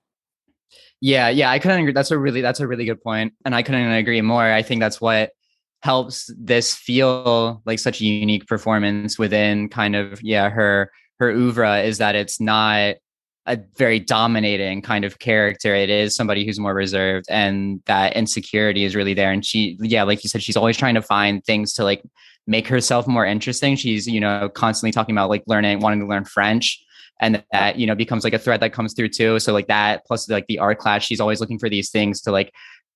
Yeah, yeah, I couldn't agree. That's a really that's a really good point, and I couldn't agree more. I think that's what helps this feel like such a unique performance within kind of yeah her her oeuvre is that it's not a very dominating kind of character. It is somebody who's more reserved and that insecurity is really there. And she yeah like you said she's always trying to find things to like make herself more interesting. She's you know constantly talking about like learning wanting to learn french. And that you know becomes like a thread that comes through too. So like that plus like the art class she's always looking for these things to like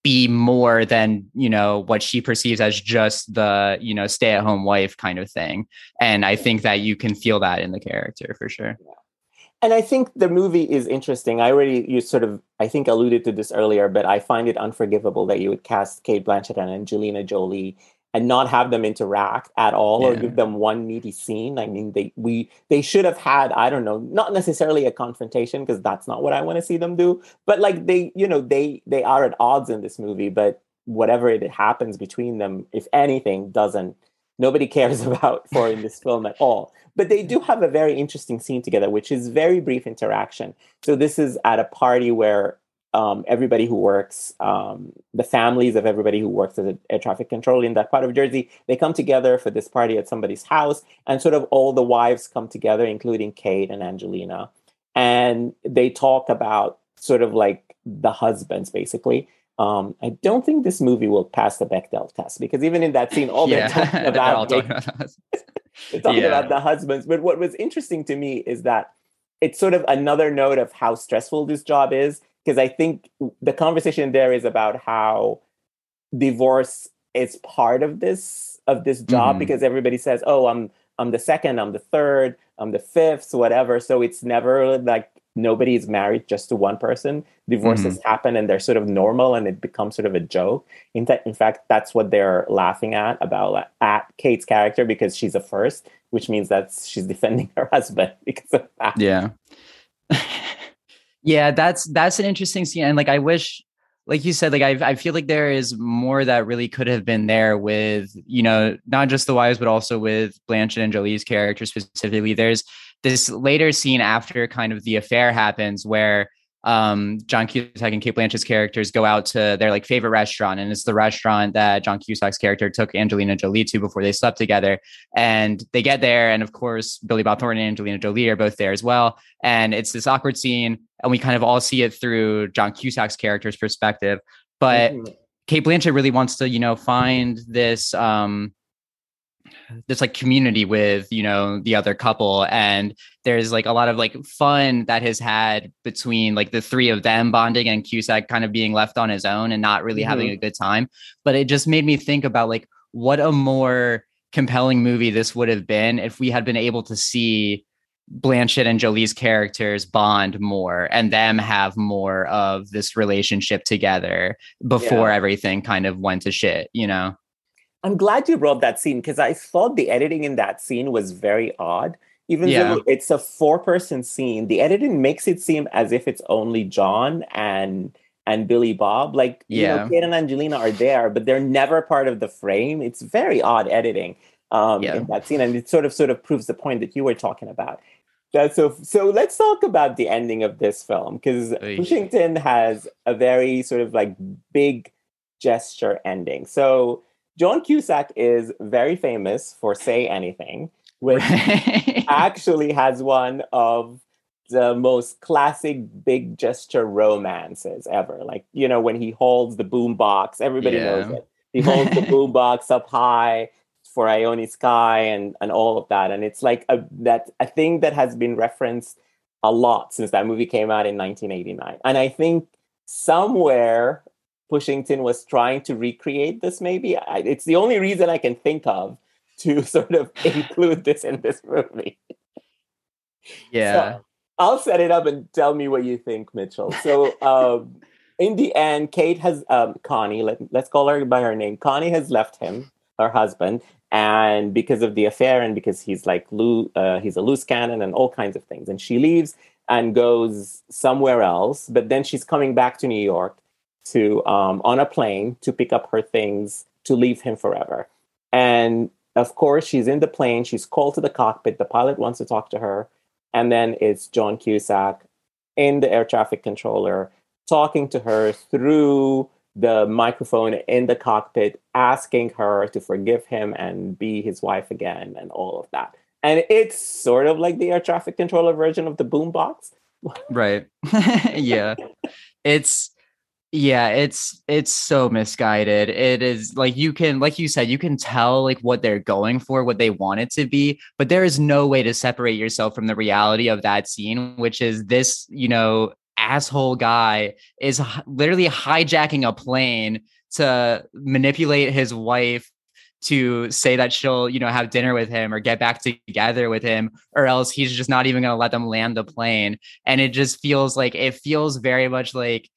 be more than you know what she perceives as just the you know stay at home wife kind of thing. And i think that you can feel that in the character for sure. And i think the movie is interesting. I already you sort of i think alluded to this earlier but i find it unforgivable that you would cast cate blanchett and angelina jolie and not have them interact at all yeah. or give them one meaty scene. I mean, they we they should have had I don't know, not necessarily a confrontation because that's not what I want to see them do, but like they you know they they are at odds in this movie, but whatever it happens between them, if anything, doesn't nobody (laughs) cares about for in this film at all. But they do have a very interesting scene together, which is very brief interaction. So this is at a party where um, everybody who works, um, the families of everybody who works as a air traffic control in that part of Jersey, they come together for this party at somebody's house, and sort of all the wives come together, including Cate and Angelina, and they talk about sort of like the husbands, basically. Um, I don't think this movie will pass the Bechdel test because even in that scene, all yeah. (laughs) they're talking about, they're, talking about, they're talking yeah. about the husbands. But what was interesting to me is that it's sort of another note of how stressful this job is because I think the conversation there is about how divorce is part of this of this job mm-hmm. because everybody says, "Oh, I'm I'm the second, I'm the third, I'm the fifth, whatever." So it's never like nobody is married just to one person. Divorces mm-hmm. happen and they're sort of normal and it becomes sort of a joke. In, th- in fact, that's what they're laughing at about at Cate's character because she's a first, which means that she's (laughs) defending her husband because of that. Yeah. Yeah, that's that's an interesting scene, and like I wish, like you said, like I I feel like there is more that really could have been there with you know not just the wives but also with Blanchett and Jolie's character specifically. There's this later scene after kind of the affair happens where um, John Cusack and Cate Blanchett's characters go out to their like favorite restaurant, and it's the restaurant that John Cusack's character took Angelina Jolie to before they slept together. And they get there, and of course, Billy Bob Thornton and Angelina Jolie are both there as well. And it's this awkward scene, and we kind of all see it through John Cusack's character's perspective. But mm-hmm. Cate Blanchett really wants to, you know, find this um this like community with you know the other couple and there's like a lot of like fun that has had between like the three of them bonding and Cusack kind of being left on his own and not really mm-hmm. having a good time but it just made me think about like what a more compelling movie this would have been if we had been able to see Blanchett and Jolie's characters bond more and them have more of this relationship together before yeah. everything kind of went to shit, you know? I'm glad you brought that scene because I thought the editing in that scene was very odd. Even yeah. though it's a four person scene, the editing makes it seem as if it's only John and and Billy Bob. Like, yeah. you know, Cate and Angelina are there, but they're never part of the frame. It's very odd editing um, yeah. in that scene. And it sort of sort of proves the point that you were talking about. That's so so let's talk about the ending of this film because Pushing Tin has a very sort of like big gesture ending. So John Cusack is very famous for Say Anything, which (laughs) actually has one of the most classic big gesture romances ever. Like, you know, when he holds the boombox, everybody Yeah. knows it. He holds the boombox (laughs) up high for Ione Skye and and all of that. And it's like a that a thing that has been referenced a lot since that movie came out in 1989. And I think somewhere Pushing Tin was trying to recreate this maybe. I, it's the only reason I can think of to (laughs) sort of include this in this movie. Yeah. So I'll set it up and tell me what you think, Mitchell. So um, in the end, Cate has um, Connie. Let, let's call her by her name. Connie has left him, her husband, and because of the affair, and because he's like loo- uh, he's a loose cannon and all kinds of things, and she leaves and goes somewhere else. But then she's coming back to New York to um, on a plane to pick up her things to leave him forever. And of course, she's in the plane. She's called to the cockpit. The pilot wants to talk to her. And then it's John Cusack in the air traffic controller talking to her through the microphone in the cockpit, asking her to forgive him and be his wife again, and all of that. And it's sort of like the air traffic controller version of the boombox. Right. (laughs) yeah. It's yeah, it's it's so misguided. It is like you can like you said, you can tell like what they're going for, what they want it to be, but there is no way to separate yourself from the reality of that scene, which is this, you know, asshole guy is h- literally hijacking a plane to manipulate his wife to say that she'll, you know, have dinner with him or get back together with him, or else he's just not even going to let them land the plane. And it just feels like it feels very much like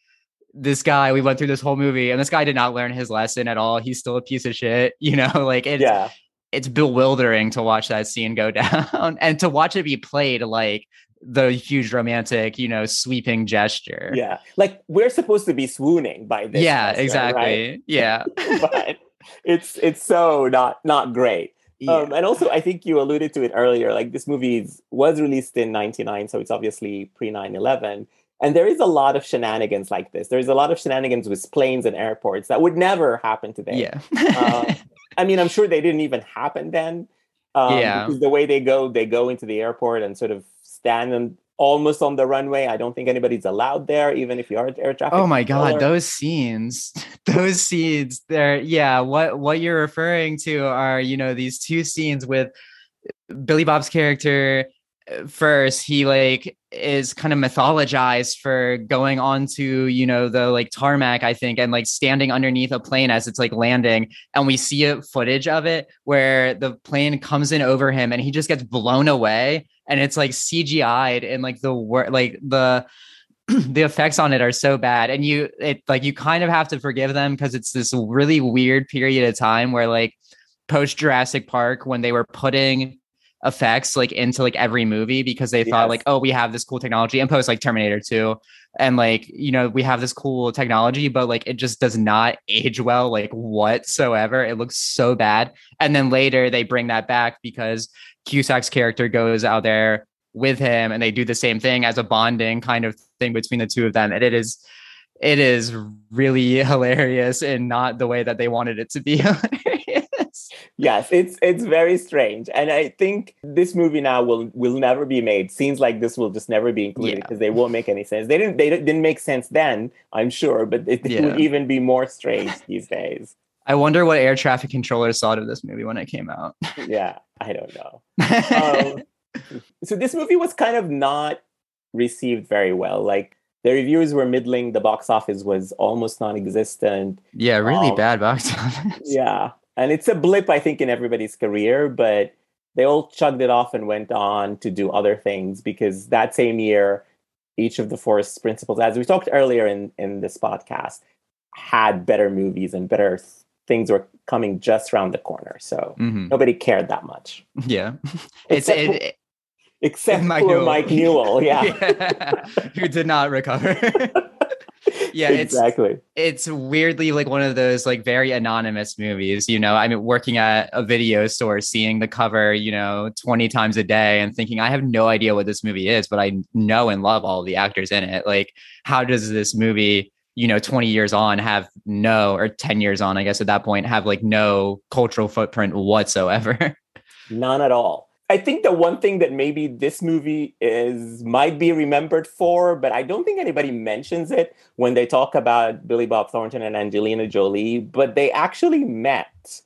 this guy. We went through this whole movie, and this guy did not learn his lesson at all. He's still a piece of shit, (laughs) you know. Like it's Yeah. it's bewildering to watch that scene go (laughs) down and to watch it be played like the huge romantic, you know, sweeping gesture. Yeah. Like we're supposed to be swooning by this. Yeah, gesture, exactly. right? Yeah. (laughs) but it's it's so not not great. Yeah. Um, and also, I think you alluded to it earlier. Like this movie was released in '99, so it's obviously pre 9/11. And there is a lot of shenanigans like this. There's a lot of shenanigans with planes and airports that would never happen today. yeah. Uh, (laughs) I mean, I'm sure they didn't even happen then. Um, Yeah. Because the way they go, they go into the airport and sort of stand on, almost on the runway. I don't think anybody's allowed there, even if you are air traffic. oh my god, those scenes. (laughs) Those scenes there. Yeah, what what you're referring to are, you know, these two scenes with Billy Bob's character first he like is kind of mythologized for going on to you know the like tarmac i think and like standing underneath a plane as it's like landing and we see a footage of it where the plane comes in over him and he just gets blown away and it's like cgi'd and like the word like the (clears throat) the effects on it are so bad and you it like you kind of have to forgive them because it's this really weird period of time where like post Jurassic Park when they were putting effects like into like every movie because they thought like oh we have this cool technology and post like Terminator 2 and like you know we have this cool technology but like it just does not age well like whatsoever. It looks so bad. And then later they bring that back because Cusack's character goes out there with him and they do the same thing as a bonding kind of thing between the two of them and it is it is really (laughs) hilarious and not the way that they wanted it to be. (laughs) Yes, it's it's very strange, and I think this movie now will will never be made. Scenes like this will just never be included Yeah. because they won't make any sense. They didn't they didn't make sense then, I'm sure, but it, it Yeah. would even be more strange these days. I wonder what air traffic controllers thought of this movie when it came out. Yeah, I don't know. (laughs) um, so this movie was kind of not received very well. Like the reviews were middling, the box office was almost non-existent. yeah, really um, bad box (laughs) office. Yeah, and it's a blip, I think, in everybody's career, but they all chugged it off and went on to do other things because that same year, each of the Forest principals, as we talked earlier in in this podcast, had better movies and better th- things were coming just around the corner. So Mhm. nobody cared that much, Yeah, (laughs) it's Except it, it- except Mike for Newell. Mike Newell. (laughs) Yeah, who did not recover. (laughs) yeah, it's exactly. it's weirdly like one of those like very anonymous movies you know i mean working at a video store seeing the cover you know 20 times a day and thinking i have no idea what this movie is but i know and love all the actors in it like how does this movie you know 20 years on have no or 10 years on i guess at that point have like no cultural footprint whatsoever (laughs) None at all. I think the one thing that maybe this movie is might be remembered for, but I don't think anybody mentions it when they talk about Billy Bob Thornton and Angelina Jolie, but they actually met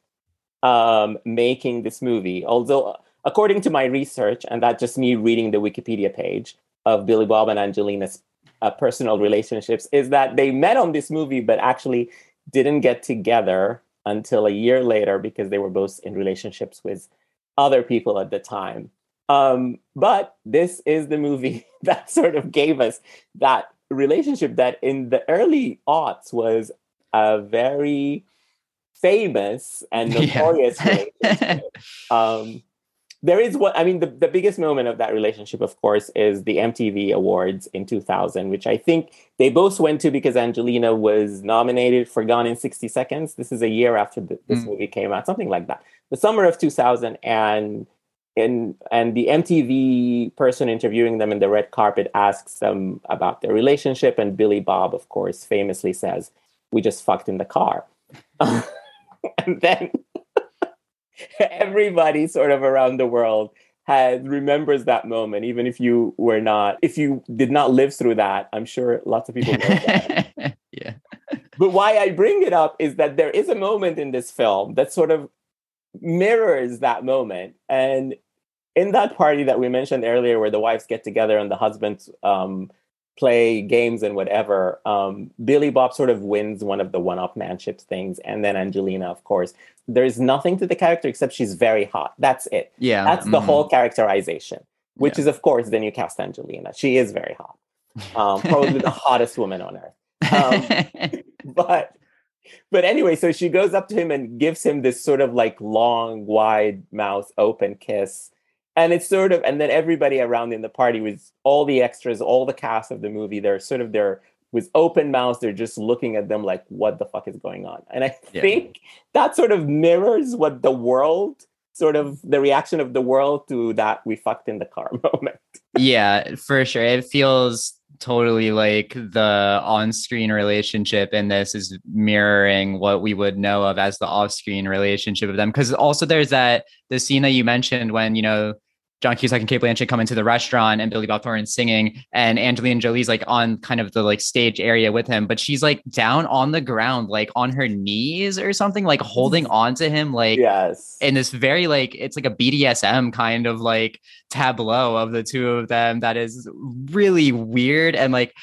um, making this movie. Although, according to my research, and that's just me reading the Wikipedia page of Billy Bob and Angelina's uh, personal relationships, is that they met on this movie, but actually didn't get together until a year later because they were both in relationships with other people at the time. Um, but this is the movie (laughs) that sort of gave us that relationship that in the early aughts was a very famous and (laughs) notorious Yeah. (laughs) relationship. um, there is what I mean. The, the biggest moment of that relationship, of course, is the MTV Awards in 2000, which I think they both went to because Angelina was nominated for Gone in 60 Seconds. This is a year after the, this Mm. movie came out, something like that. The summer of 2000, and and and the MTV person interviewing them in the red carpet asks them about their relationship, and Billy Bob, of course, famously says, "We just fucked in the car," (laughs) and then (laughs) everybody sort of around the world has remembers that moment even if you were not if you did not live through that i'm sure lots of people know that (laughs) yeah. but why i bring it up is that there is a moment in this film that sort of mirrors that moment. And in that party that we mentioned earlier where the wives get together and the husbands um, play games and whatever um, billy bob sort of wins one of the one-upmanship things. And then angelina of course. There's nothing to the character except she's very hot. That's it. Yeah. that's the mhm. whole characterization which Yeah. is of course then you cast angelina. She is very hot. (laughs) Um, probably the hottest woman on earth. Um, (laughs) but but anyway so she goes up to him and gives him this sort of like long wide mouth open kiss and it's sort of and then everybody around in the party with all the extras all the cast of the movie they're sort of they're with open mouths they're just looking at them like what the fuck is going on and i Yeah. think that sort of mirrors what the world sort of the reaction of the world to that we fucked in the car (laughs) moment yeah, for sure. It feels totally like the on-screen relationship in this is mirroring what we would know of as the off-screen relationship of them. Because also there's that the scene that you mentioned when you know John Cusack and Cate Blanchett come into the restaurant and Billy Bob Thornton singing and Angelina Jolie's like on kind of the like stage area with him, but she's like down on the ground, like on her knees or something, like holding on to him, like yes. in this very like it's like a BDSM kind of like tableau of the two of them that is really weird and like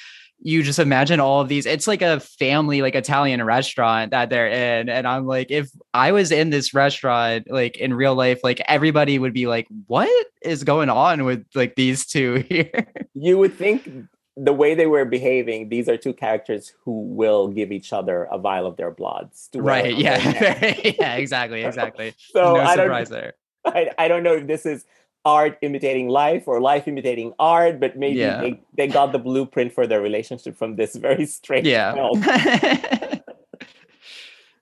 you just imagine all of these it's like a family like Italian restaurant that they're in and I'm like if I was in this restaurant like in real life like everybody would be like what is going on with like these two (laughs) here you would think the way they were behaving, these are two characters who will give each other a vial of their bloods. right on their (laughs) neck. yeah yeah exactly exactly (laughs) So no I don't, surprise there I, I don't know if this is art imitating life or life imitating art, but maybe Yeah. they, they got the blueprint for their relationship from this very strange yeah film. (laughs)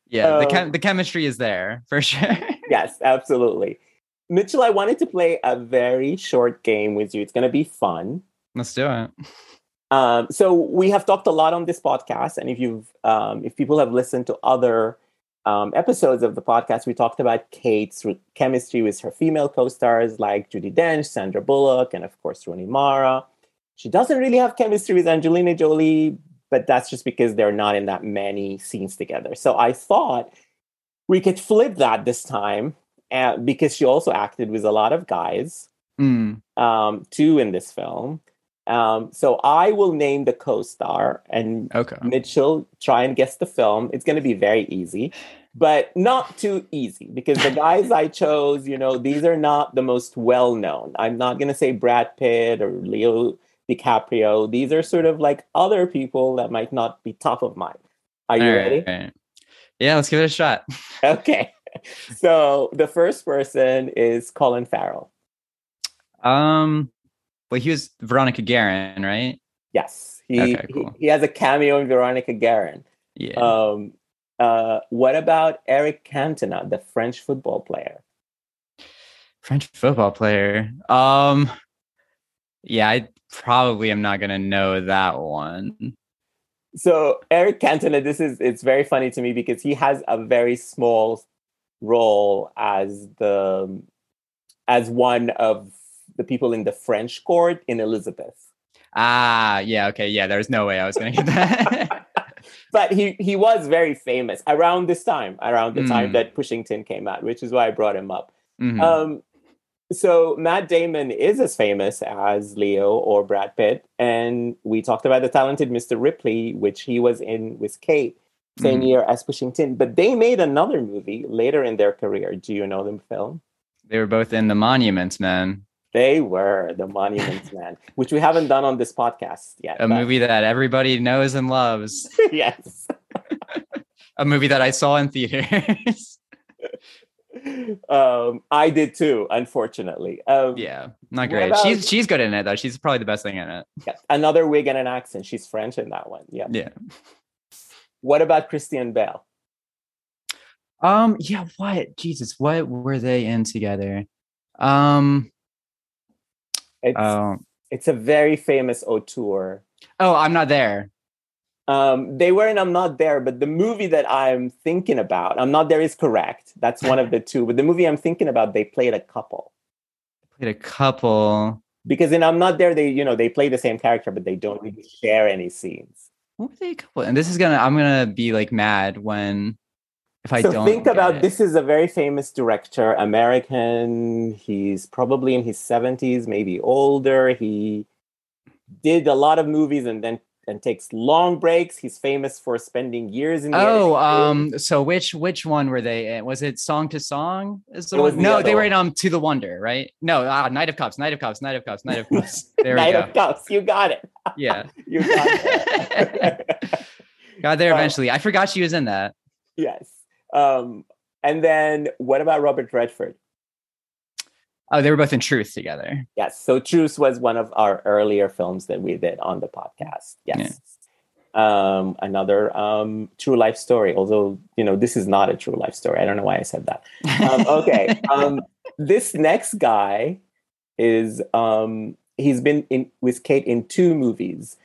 yeah the, Um, chem- the chemistry is there for (laughs) sure yes, absolutely. Mitchell, I wanted to play a very short game with you. It's going to be fun. let's do it Um, so we have talked a lot on this podcast, and if you've um, if people have listened to other um, episodes of the podcast, we talked about Cate's re- chemistry with her female co-stars like Judi Dench, Sandra Bullock, and of course Rooney Mara. She doesn't really have chemistry with Angelina Jolie, but that's just because they're not in that many scenes together. So I thought we could flip that this time, uh, because she also acted with a lot of guys Mm, um, two in this film. Um, so I will name the co-star, and okay Mitchell try and guess the film. It's going to be very easy, but not too easy because the guys I (laughs) chose, you know, these are not the most well-known. I'm not going to say Brad Pitt or Leo DiCaprio. These are sort of like other people that might not be top of mind. Are you All ready? right, yeah let's give it a shot (laughs) (laughs) Okay. So the first person is Colin Farrell. um well he was veronica guerin right Yes, he, Okay, he- he has a cameo in Veronica Guerin. yeah Um, uh, what about Eric Cantona, the French football player? french football player um yeah i probably am not gonna know that one So Eric Cantona, this is it's very funny to me because he has a very small role as the as one of the people in the French court in Elizabeth. Ah, yeah, okay, yeah. There's no way I was going to get that. (laughs) (laughs) but he he was very famous around this time, around the time Mm. that Pushing Tin came out, which is why I brought him up. Mhm. Um, so Matt Damon is as famous as Leo or Brad Pitt, and we talked about the talented Mr. Ripley, which he was in with Cate same Mhm. year as Pushing Tin. But they made another movie later in their career. Do you know them film? they were both in the Monuments Man, They were the Monuments (laughs) Man, which we haven't done on this podcast yet. a but- movie that everybody knows and loves. (laughs) yes. (laughs) A movie that I saw in theaters. Um, I did too, unfortunately. Um, yeah, not great. about- she's she's good in it though. She's probably the best thing in it. yeah, Another wig and an accent. She's French in that one. Yeah. Yeah. What about Christian Bale? Um. Yeah. What? Jesus. What were they in together? Um. It's, Oh. it's a very famous auteur. Oh, I'm not there. Um, they were in I'm Not There, but the movie that I'm thinking about, I'm Not There is correct. That's one of the two. But the movie I'm thinking about, they played a couple. Played a couple. Because in I'm Not There, they, you know, they play the same character, but they don't really share any scenes. What were they a couple? And this is gonna. I'm gonna be like mad when if I so don't think about it. this is a very famous director, American. He's probably in his 70s, maybe older. He did a lot of movies and then and takes long breaks. He's famous for spending years in the Oh, um. So which which one were they in? Was it Song to Song? Is the It was one? the No, they were in um To the Wonder, right? No, ah, Knight of Cups, Knight of Cups, Knight of Cups, Knight of Cups. (laughs) There we Knight go. of Cups. You got it. Yeah, (laughs) You got it. (laughs) got there Uh, eventually. I forgot she was in that. yes. Um, and then what about Robert Redford? Oh, they were both in Truth together. Yes. So Truth was one of our earlier films that we did on the podcast. Yes. Um, another um, true life story. Although you know this is not a true life story. I don't know why I said that. Um, (laughs) okay. um, this next guy is um, he's been in with Cate in two movies.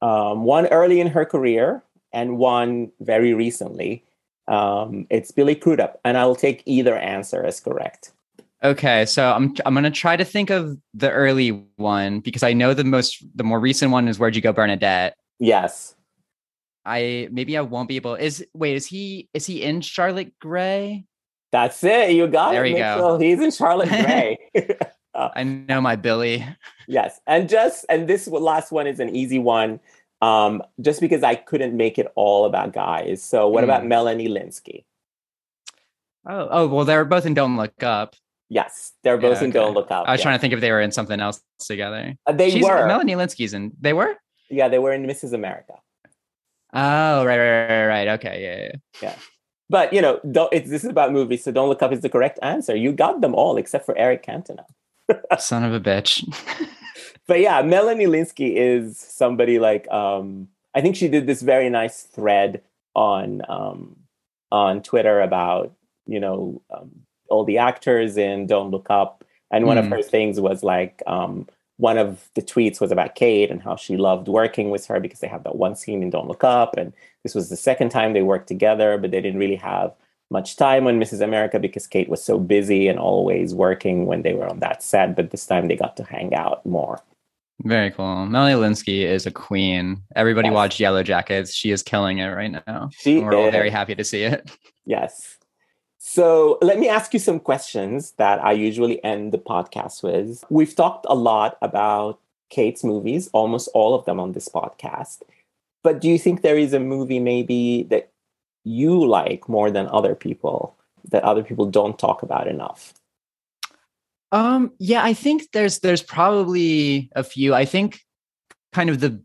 Um, one early in her career and one very recently. Um, it's Billy Crudup, and I will take either answer as correct. Okay, so I'm I'm gonna try to think of the early one because I know the most the more recent one is Where'd You Go, Bernadette. Yes. I maybe I won't be able. Is wait is he is he in Charlotte Gray? That's it. You got There it. we go. Mitchell. He's in Charlotte (laughs) Gray. I know my Billy. yes. And just and this last one is an easy one. Um, just because I couldn't make it all about guys. So what about Hmm. Melanie Lynskey? Oh oh well they're both in Don't Look Up. Yes, they're both Yeah, in. Don't Look Up. I was yeah. trying to think if they were in something else together. Uh, they She's- were. Melanie Lynskey's in. They were. Yeah, they were in Mrs. America. Oh right right right right. Okay yeah yeah. But you know, don't, it's, this is about movies, so Don't Look Up is the correct answer. You got them all except for Eric Cantona. Son of a bitch. (laughs) but yeah, Melanie Lynskey is somebody like um I think she did this very nice thread on um on Twitter about, you know, um, all the actors in Don't Look Up. And one of Hmm. her things was like um one of the tweets was about Cate and how she loved working with her because they have that one scene in Don't Look Up. And this was the second time they worked together, but they didn't really have much time on Mrs. America because Cate was so busy and always working when they were on that set. But this time they got to hang out more. Very cool. Melanie Lynskey is a queen. Everybody Yes. watch Yellow Jackets. She is killing it right now. She And We're all very happy to see it. (laughs) Yes. So let me ask you some questions that I usually end the podcast with. We've talked a lot about Cate's movies, almost all of them on this podcast. But do you think there is a movie maybe that you like more than other people that other people don't talk about enough? Um, yeah, I think there's there's probably a few. I think kind of the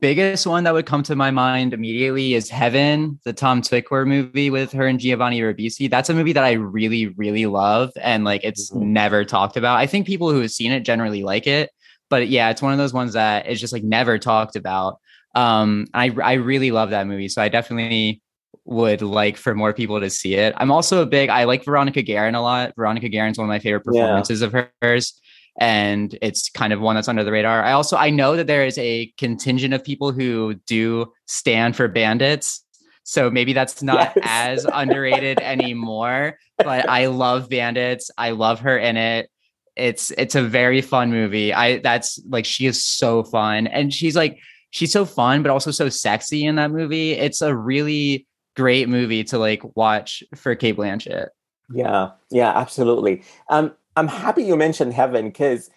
biggest one that would come to my mind immediately is Heaven, the Tom Tykwer movie with her and Giovanni Ribisi. That's a movie that I really, really love, and like it's Mhm. never talked about. I think people who have seen it generally like it, but yeah, it's one of those ones that is just like never talked about. Um, I I really love that movie, so I definitely would like for more people to see it. I'm also a big I like Veronica Guerin a lot. Veronica Guerin's one of my favorite Yeah. performances of hers and it's kind of one that's under the radar. I also I know that there is a contingent of people who do stand for bandits. So maybe that's not Yes. as underrated (laughs) anymore, but I love bandits. I love her in it. it's it's a very fun movie. I that's like she is so fun and she's like she's so fun but also so sexy in that movie. It's a really great movie to like watch for Cate Blanchett. Yeah, yeah, absolutely. Um, I'm happy you mentioned Heaven because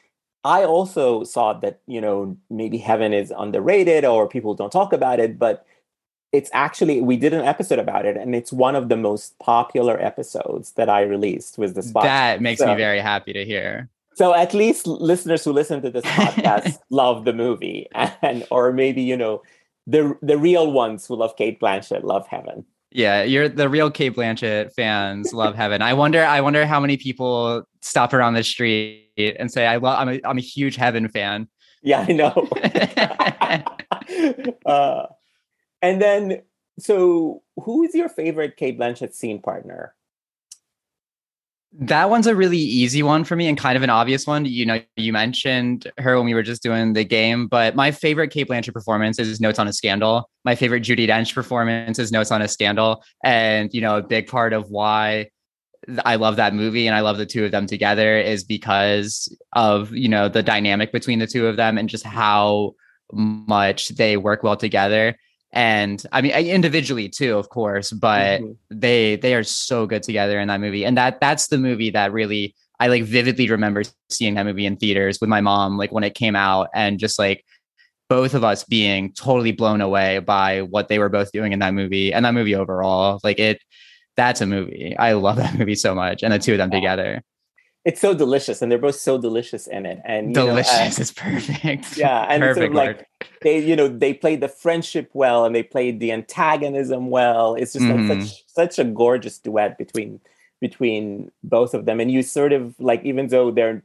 I also saw that you know maybe Heaven is underrated or people don't talk about it, but it's actually we did an episode about it and it's one of the most popular episodes that i released with the spot that makes so, me very happy to hear so at least listeners who listen to this (laughs) podcast love the movie and or maybe you know the the real ones who love Cate blanchett love heaven. Yeah you're the real Cate blanchett fans love heaven. I wonder i wonder how many people stop around the street and say i love i'm a, I'm a huge heaven fan. Yeah i know. (laughs) (laughs) Uh, and then, so who is your favorite Cate Blanchett scene partner? That one's a really easy one for me and kind of an obvious one. You know, you mentioned her when we were just doing the game, but my favorite Cate Blanchett performance is Notes on a Scandal. My favorite Judi Dench performance is Notes on a Scandal. And, you know, a big part of why I love that movie and I love the two of them together is because of, you know, the dynamic between the two of them and just how much they work well together and I mean individually too, of course, but mm-hmm. they they are so good together in that movie, and that that's the movie that really I like vividly remember seeing that movie in theaters with my mom, like when it came out, and just like both of us being totally blown away by what they were both doing in that movie and that movie overall. Like it, that's a movie. I love that (laughs) movie so much, and the two of them together it's so delicious and they're both so delicious in it and delicious is perfect. (laughs) Yeah and perfect sort of like they you know they played the friendship well and they played the antagonism well. It's just mm-hmm. like such such a gorgeous duet between between both of them and you sort of like even though they're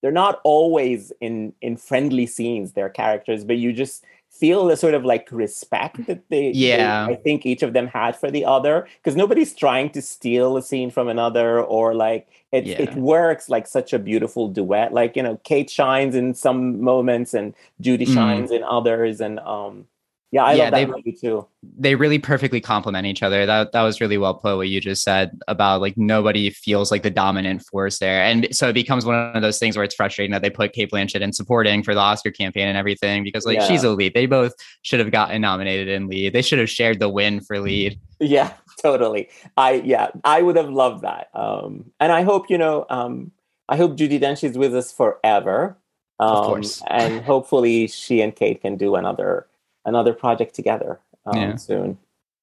they're not always in in friendly scenes their characters but you just feel the sort of like respect that they, yeah they, i think each of them had for the other because nobody's trying to steal a scene from another or like it, yeah. it works like such a beautiful duet like you know Cate shines in some moments and judi mm. shines mm. in others and um yeah, I yeah, love that they, movie too. They really perfectly complement each other. That that was really well put. What you just said about like nobody feels like the dominant force there, and so it becomes one of those things where it's frustrating that they put Cate Blanchett in supporting for the Oscar campaign and everything because like yeah. she's a lead. They both should have gotten nominated in lead. They should have shared the win for lead. Yeah, (laughs) totally. I yeah, I would have loved that. Um, and I hope you know. Um, I hope Judi Dench is with us forever. Um, of course, and hopefully she and Cate can do another another project together um, yeah. soon.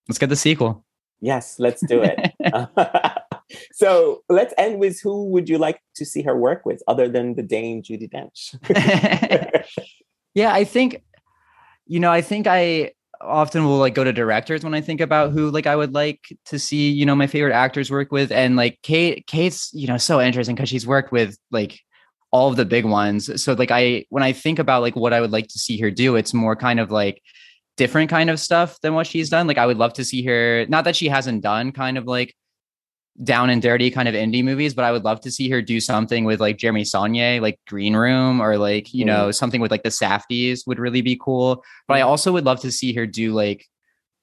Let's get the sequel. Yes, let's do it. (laughs) (laughs) so let's end with who would you like to see her work with other than the Dame Judi Dench? (laughs) yeah, I think, you know, I think I often will like go to directors when I think about who like I would like to see, you know, my favorite actors work with. And like Cate, Cate's, you know, so interesting because she's worked with like all of the big ones. So like I when I think about like what I would like to see her do, it's more kind of like different kind of stuff than what she's done. Like I would love to see her not that she hasn't done kind of like down and dirty kind of indie movies, but I would love to see her do something with like Jeremy Saulnier, like Green Room, or like, you mm. know, something with like the Safdies would really be cool. But I also would love to see her do like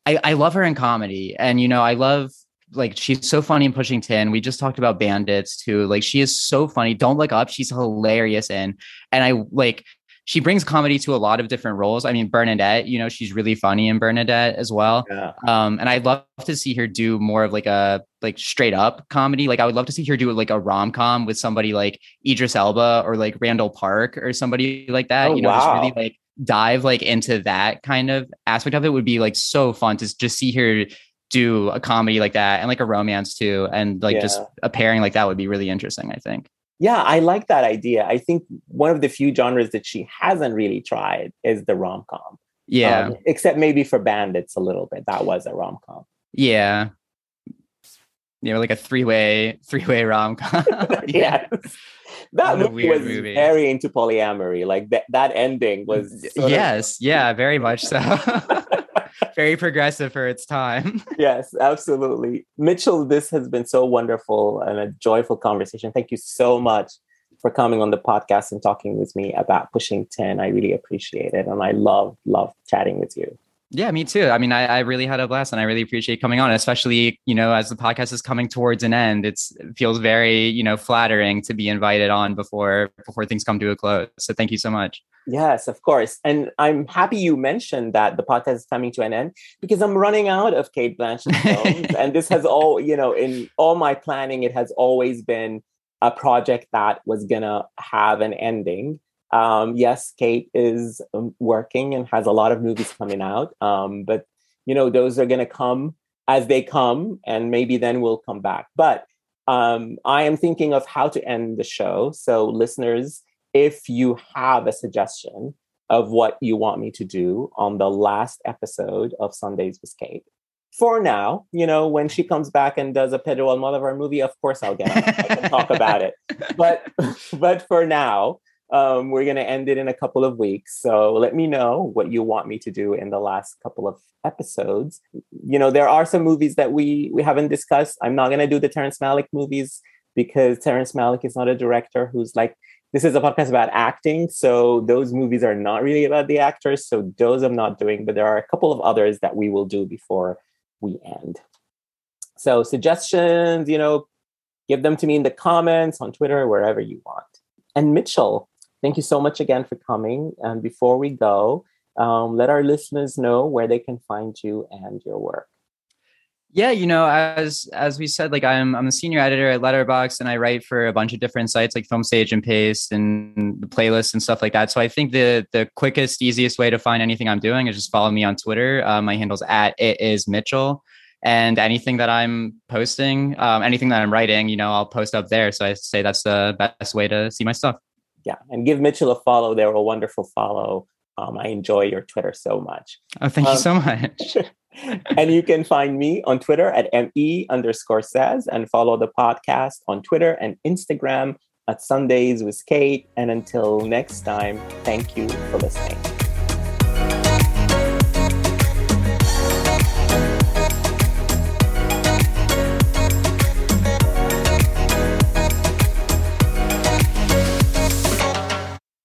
I, I love her in comedy. And you know, I love like she's so funny in pushing tin. We just talked about bandits too. Like she is so funny. Don't look up she's hilarious in. And i like she brings comedy to a lot of different roles. I mean bernadette you know she's really funny in bernadette as well. Yeah. um and i'd love to see her do more of like a like straight up comedy. Like i would love to see her do like a rom-com with somebody like idris elba or like randall park or somebody like that oh, you know wow. just really like dive like into that kind of aspect of it. Would be like so fun to just see her do a comedy like that and like a romance too and like yeah. just a pairing like that would be really interesting i think. Yeah i like that idea. I think one of the few genres that she hasn't really tried is the rom-com. Yeah. Um, except maybe for bandits a little bit. That was a rom-com. Yeah. You know like a three-way three-way rom-com. (laughs) (laughs) Yeah. That movie was movie. very into polyamory. Like that that ending was yes of- yeah very much so (laughs) (laughs) very progressive for its time. (laughs) yes, absolutely. Mitchell, this has been so wonderful and a joyful conversation. Thank you so much for coming on the podcast and talking with me about pushing tin. I really appreciate it. And I love, love chatting with you. Yeah, me too. I mean, I, I really had a blast and I really appreciate coming on, especially, you know, as the podcast is coming towards an end, it's it feels very, you know, flattering to be invited on before before things come to a close. So thank you so much. Yes, of course. And I'm happy you mentioned that the podcast is coming to an end because I'm running out of Cate Blanchett films. (laughs) and this has all, you know, in all my planning, it has always been a project that was gonna have an ending. Um, yes, Cate is um, working and has a lot of movies coming out, um, but you know those are going to come as they come, and maybe then we'll come back. But um, I am thinking of how to end the show. So, listeners, if you have a suggestion of what you want me to do on the last episode of Sundays with Cate, for now, you know, when she comes back and does a Pedro Almodovar movie, of course I'll get on. I can talk about it. (laughs) But but for now, um, we're going to end it in a couple of weeks. So let me know what you want me to do in the last couple of episodes. You know, there are some movies that we we haven't discussed. I'm not going to do the Terrence Malick movies because Terrence Malick is not a director who's like this is a podcast about acting. So those movies are not really about the actors. So those I'm not doing, but there are a couple of others that we will do before we end. So suggestions, you know, give them to me in the comments on Twitter, wherever you want. And Mitchell, Thank you so much again for coming. And before we go, um, let our listeners know where they can find you and your work. Yeah, you know, as as we said, like I'm I'm a senior editor at Letterboxd, and I write for a bunch of different sites like Film Stage and Paste and the playlists and stuff like that. So I think the the quickest, easiest way to find anything I'm doing is just follow me on Twitter. Uh, my handle's at it is Mitchell, and anything that I'm posting, um, anything that I'm writing, you know, I'll post up there. So I say that's the best way to see my stuff yeah, and give Mitchell a follow. They're a wonderful follow. Um, I enjoy your Twitter so much. Oh, thank um, you so much. (laughs) (laughs) and you can find me on Twitter at me underscore says and follow the podcast on Twitter and Instagram at Sundays with Cate. And until next time, thank you for listening.